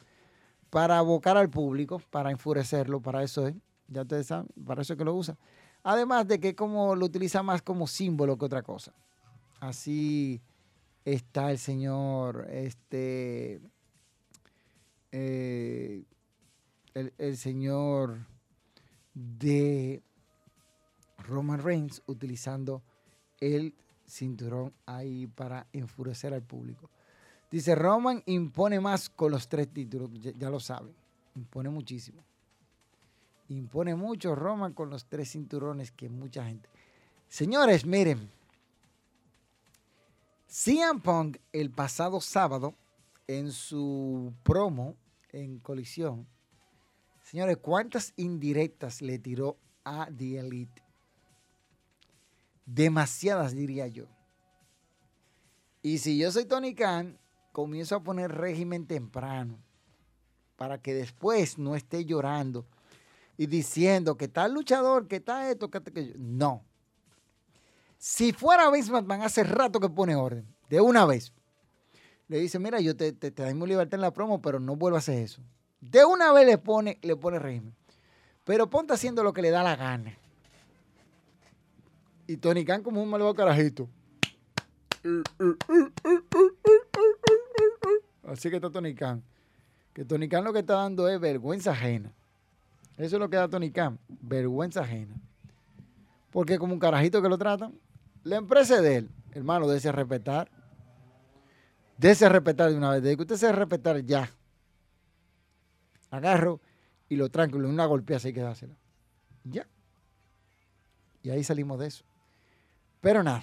Para abocar al público, para enfurecerlo, para eso es, ya ustedes saben, para eso es que lo usa. Además de que como lo utiliza más como símbolo que otra cosa. Así está el señor, este, eh, el, señor de Roman Reigns utilizando el cinturón ahí para enfurecer al público. Dice, Roman impone más con los tres títulos, ya, ya lo saben, impone muchísimo. Impone mucho Roman con los tres cinturones que mucha gente. Señores, miren, CM Punk el pasado sábado en su promo en colisión, señores, ¿cuántas indirectas le tiró a The Elite? Demasiadas, diría yo. Y si yo soy Tony Khan, comienzo a poner régimen temprano para que después no esté llorando y diciendo que tal luchador, que está esto, que aquello. No. Si fuera Vince McMahon, hace rato que pone orden, de una vez. Le dice, mira, yo te, te, te doy libertad en la promo, pero no vuelvo a hacer eso. De una vez le pone, le pone régimen. Pero ponte haciendo lo que le da la gana. Y Tony Khan como un malvado carajito. Así que está Tony Khan. Que Tony Khan lo que está dando es vergüenza ajena. Eso es lo que da Tony Khan, vergüenza ajena. Porque como un carajito que lo tratan, la empresa es de él, hermano, dése respetar. Dése respetar de una vez. Desde que usted se respetar ya. Agarro y lo tranquilo, una golpea así que dásela. Ya. Y ahí salimos de eso. Pero nada.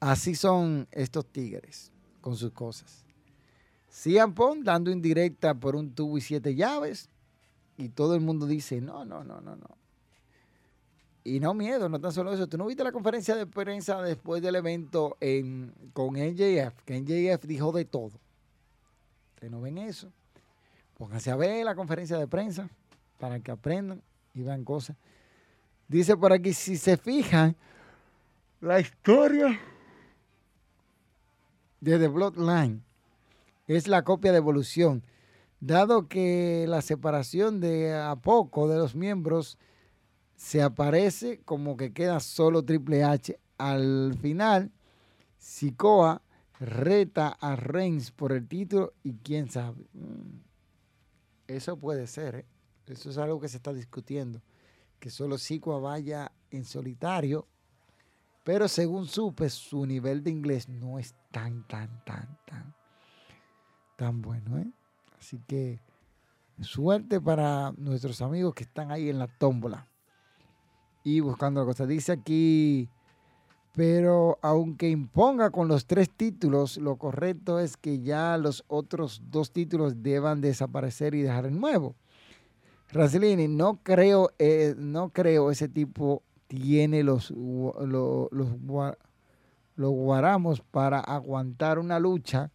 Así son estos tigres con sus cosas. Cian Pong dando indirecta por un tubo y siete llaves. Y todo el mundo dice, no, no, no, no, no. Y no miedo, no tan solo eso. ¿Tú no viste la conferencia de prensa después del evento en, con NJF? Que NJF dijo de todo. Ustedes no ven eso. Pónganse a ver la conferencia de prensa para que aprendan y vean cosas. Dice por aquí, si se fijan, la historia de The Bloodline es la copia de evolución, dado que la separación de a poco de los miembros se aparece como que queda solo Triple H. Al final, Sikoa reta a Reigns por el título y quién sabe. Eso puede ser, ¿eh? eso es algo que se está discutiendo, que solo Sikoa vaya en solitario, pero según supe, su nivel de inglés no es tan, tan, tan, tan, tan bueno. ¿eh? Así que suerte para nuestros amigos que están ahí en la tómbola y buscando cosas. Dice aquí, pero aunque imponga con los tres títulos, lo correcto es que ya los otros dos títulos deban desaparecer y dejar el nuevo. Raslini, no creo, eh, no creo ese tipo tiene los, los guaramos para aguantar una lucha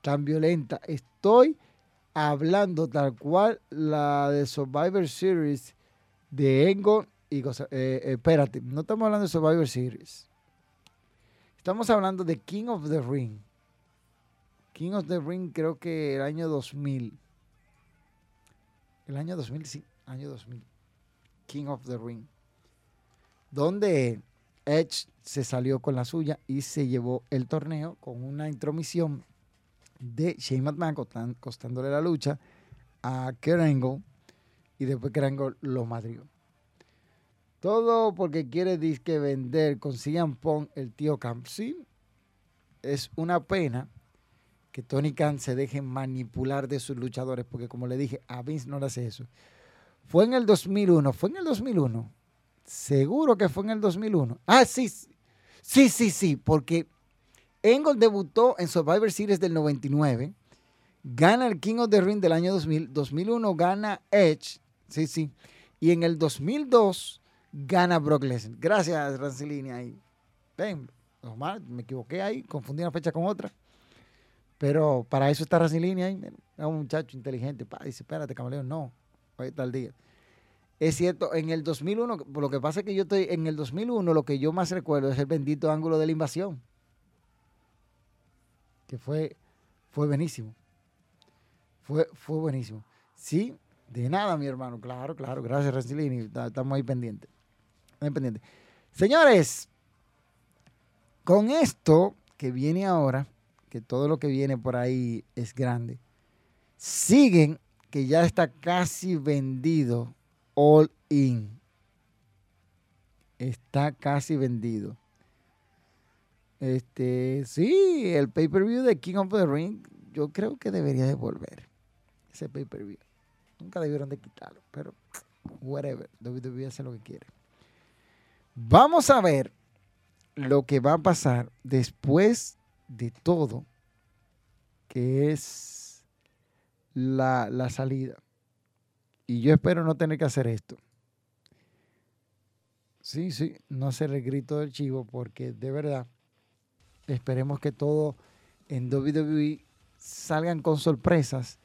tan violenta. Estoy hablando tal cual la de Survivor Series de Engon Eh, eh, espérate, no estamos hablando de Survivor Series. Estamos hablando de King of the Ring. King of the Ring creo que el año 2000. El año 2000, sí, año 2000. King of the Ring. Donde Edge se salió con la suya y se llevó el torneo con una intromisión de Shane McMahon costándole la lucha a Kurt Angle y después Kurt Angle lo madrió. Todo porque quiere disque vender con CM Punk el tío Camp. Sí, es una pena que Tony Khan se deje manipular de sus luchadores, porque como le dije, a Vince no le hace eso. Fue en el 2001, fue en el 2001. Seguro que fue en el 2001. Ah, sí, sí, sí, sí, porque Engel debutó en Survivor Series del 99. Gana el King of the Ring del año 2000. 2001 gana Edge. Sí, sí. Y en el 2002 gana Brock Lesnar. Gracias, Rancelini. Ahí. Ven, normal, me equivoqué ahí. Confundí una fecha con otra. Pero para eso está Rancelini ahí. Es un muchacho inteligente. Pa, dice, espérate, camaleón. No. Hoy está el día. Es cierto, en el 2001, lo que pasa es que yo estoy en el 2001, lo que yo más recuerdo es el bendito ángulo de la invasión, que fue, fue buenísimo. Fue, fue buenísimo. Sí, de nada, mi hermano. Claro, claro. Gracias, Rancelini. Estamos ahí pendientes. Pendientes. Señores, con esto que viene ahora, que todo lo que viene por ahí es grande, siguen que ya está casi vendido All In. Está casi vendido. Este, sí, el pay-per-view de King of the Ring, yo creo que debería de volver. Ese pay-per-view. Nunca debieron de quitarlo, pero whatever. WWE hace lo que quiere. Vamos a ver lo que va a pasar después de todo, que es la, la salida. Y yo espero no tener que hacer esto. Sí, sí, no hacer el grito del chivo porque de verdad esperemos que todo en WWE salgan con sorpresas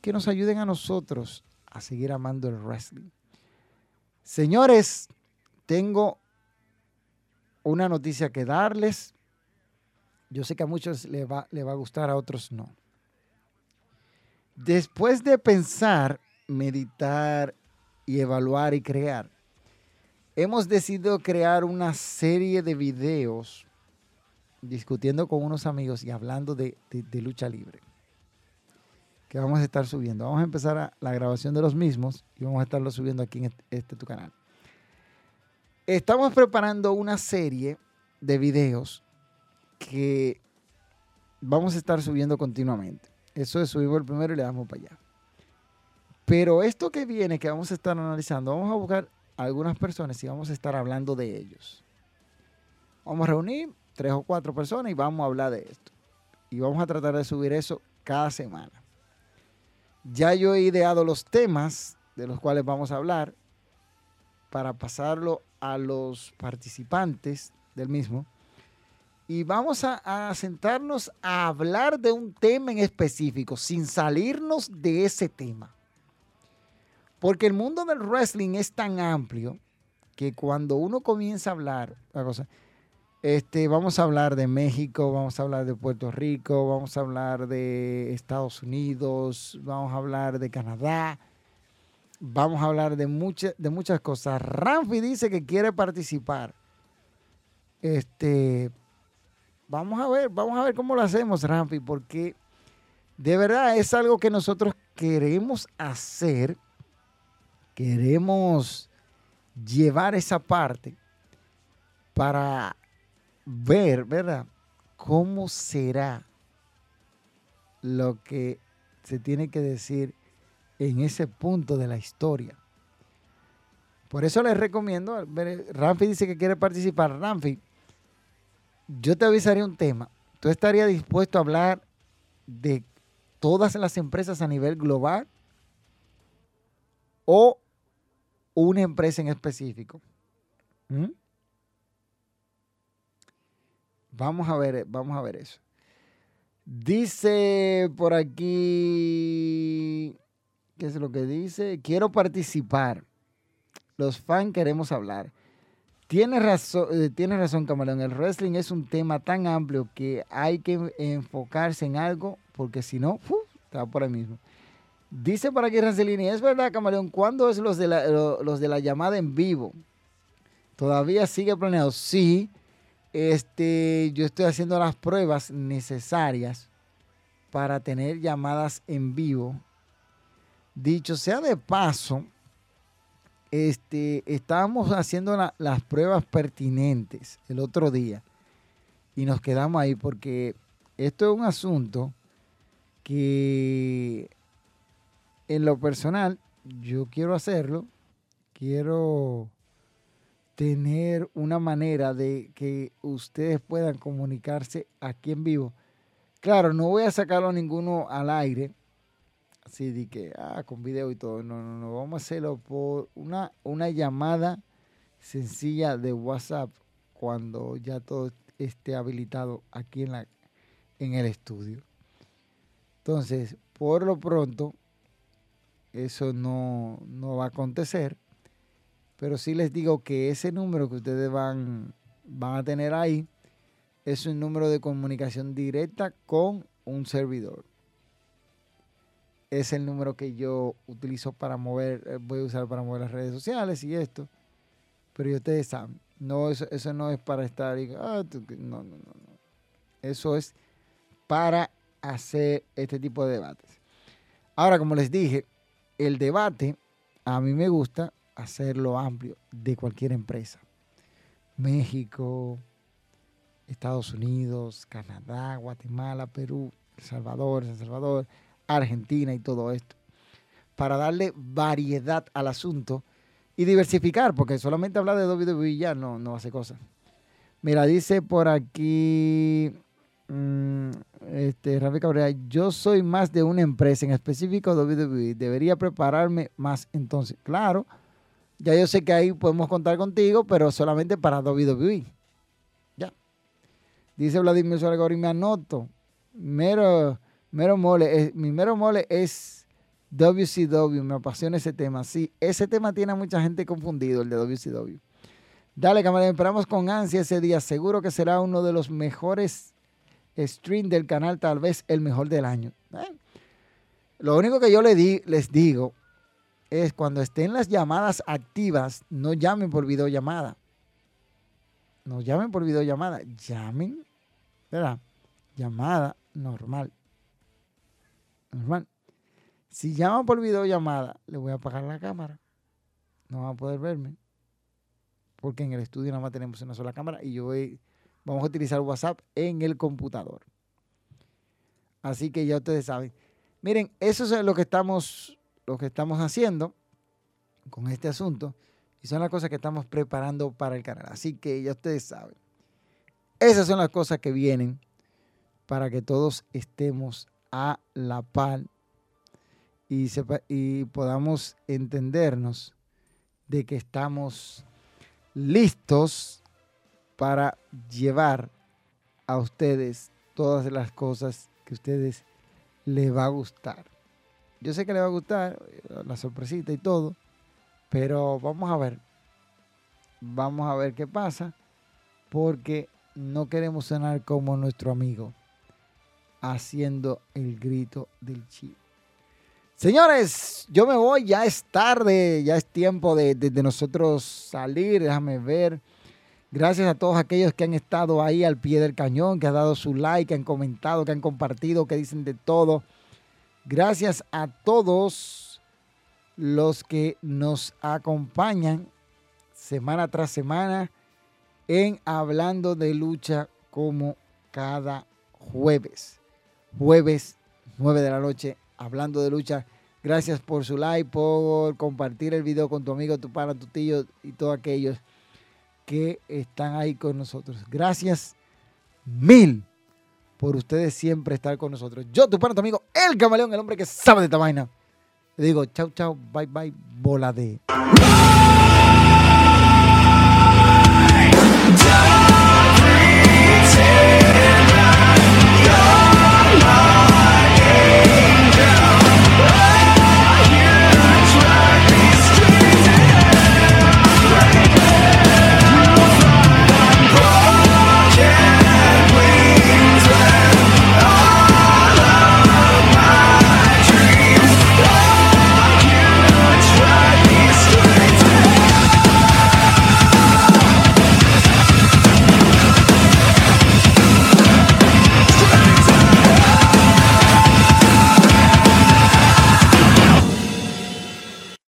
que nos ayuden a nosotros a seguir amando el wrestling. Señores, tengo una noticia que darles. Yo sé que a muchos les va, les va a gustar, a otros no. Después de pensar meditar y evaluar y crear, hemos decidido crear una serie de videos discutiendo con unos amigos y hablando de, lucha libre que vamos a estar subiendo. Vamos a empezar la grabación de los mismos y vamos a estarlo subiendo aquí en este, este tu canal. Estamos preparando una serie de videos que vamos a estar subiendo continuamente. Eso es subimos el primero y le damos para allá. Pero esto que viene, que vamos a estar analizando, vamos a buscar algunas personas y vamos a estar hablando de ellos. Vamos a reunir tres o cuatro personas y vamos a hablar de esto. Y vamos a tratar de subir eso cada semana. Ya yo he ideado los temas de los cuales vamos a hablar para pasarlo a los participantes del mismo. Y vamos a, sentarnos a hablar de un tema en específico, sin salirnos de ese tema. Porque el mundo del wrestling es tan amplio que cuando uno comienza a hablar, cosa, este, vamos a hablar de México, vamos a hablar de Puerto Rico, vamos a hablar de Estados Unidos, vamos a hablar de Canadá, vamos a hablar de, muchas de muchas cosas. Ramfi dice que quiere participar. Este, vamos a ver, vamos a ver cómo lo hacemos, Ramfi, porque de verdad es algo que nosotros queremos hacer queremos llevar esa parte para ver, ¿verdad? ¿Cómo será lo que se tiene que decir en ese punto de la historia? Por eso les recomiendo, Ramfi dice que quiere participar. Ramfi, yo te avisaría un tema. ¿Tú estarías dispuesto a hablar de todas las empresas a nivel global? ¿O una empresa en específico. ¿Mm? Vamos a ver, vamos a ver eso. Dice por aquí, ¿qué es lo que dice? Quiero participar. Los fans queremos hablar. Tienes razón, eh, razón, Camarón. El wrestling es un tema tan amplio que hay que enfocarse en algo porque si no, está por ahí mismo. Dice para aquí Rancelini, es verdad, Camaleón, ¿cuándo es los de, la, los de la llamada en vivo? ¿Todavía sigue planeado? Sí. Este, yo estoy haciendo las pruebas necesarias para tener llamadas en vivo. Dicho sea de paso, este, estábamos haciendo las pruebas pertinentes el otro día y nos quedamos ahí porque esto es un asunto que en lo personal, yo quiero hacerlo, quiero, tener una manera de que ustedes puedan comunicarse aquí en vivo. Claro, no voy a sacarlo ninguno al aire, así de que, ah, con video y todo. No, no, no, vamos a hacerlo por una, una llamada sencilla de WhatsApp cuando ya todo esté habilitado aquí en, la, en el estudio. Entonces, por lo pronto, eso no, no va a acontecer. Pero sí les digo que ese número que ustedes van, van a tener ahí es un número de comunicación directa con un servidor. Es el número que yo utilizo para mover, eh, voy a usar para mover las redes sociales y esto. Pero ustedes saben, no, eso, eso no es para estar, ah, no, no, no, no. Eso es para hacer este tipo de debates. Ahora, como les dije, el debate a mí me gusta hacerlo amplio de cualquier empresa. México, Estados Unidos, Canadá, Guatemala, Perú, El Salvador, El Salvador, Argentina y todo esto. Para darle variedad al asunto y diversificar, porque solamente hablar de WWE ya no, no hace cosas. Mira, dice por aquí Mm, este, Rafi Cabrera, yo soy más de una empresa, en específico WWE. Debería prepararme más entonces. Claro, ya yo sé que ahí podemos contar contigo, pero solamente para WWE. Ya. Dice Vladimir Suárez me anoto. Mero, mero mole, mi mero mole es WCW. Me apasiona ese tema. Sí, ese tema tiene a mucha gente confundido, el de WCW. Dale, camarada, esperamos con ansia ese día. Seguro que será uno de los mejores stream del canal, tal vez el mejor del año. ¿eh? Lo único que yo les, di, les digo es cuando estén las llamadas activas, no llamen por videollamada. No llamen por videollamada, llamen, ¿verdad? Llamada normal. Normal. Si llaman por videollamada, le voy a apagar la cámara. No van a poder verme. Porque en el estudio nada más tenemos una sola cámara y yo voy Vamos a utilizar WhatsApp en el computador. Así que ya ustedes saben. Miren, eso es lo que estamos, lo que estamos haciendo con este asunto. Y son las cosas que estamos preparando para el canal. Así que ya ustedes saben. Esas son las cosas que vienen para que todos estemos a la par y, y podamos entendernos de que estamos listos para llevar a ustedes todas las cosas que a ustedes les va a gustar. Yo sé que les va a gustar eh, la sorpresita y todo, pero vamos a ver. Vamos a ver qué pasa, porque no queremos sonar como nuestro amigo haciendo el grito del chi. Señores, yo me voy, ya es tarde, ya es tiempo de, de nosotros salir, déjame ver. Gracias a todos aquellos que han estado ahí al pie del cañón, que han dado su like, que han comentado, que han compartido, que dicen de todo. Gracias a todos los que nos acompañan semana tras semana en Hablando de Lucha como cada jueves jueves, 9 de la noche, hablando de lucha. Gracias por su like, por compartir el video con tu amigo, tu pana, tu tío y todos aquellos que están ahí con nosotros. Gracias mil por ustedes siempre estar con nosotros. Yo, tu pana, tu amigo, el camaleón, el hombre que sabe de esta vaina. Le digo, chau, chau, bye, bye, bola de...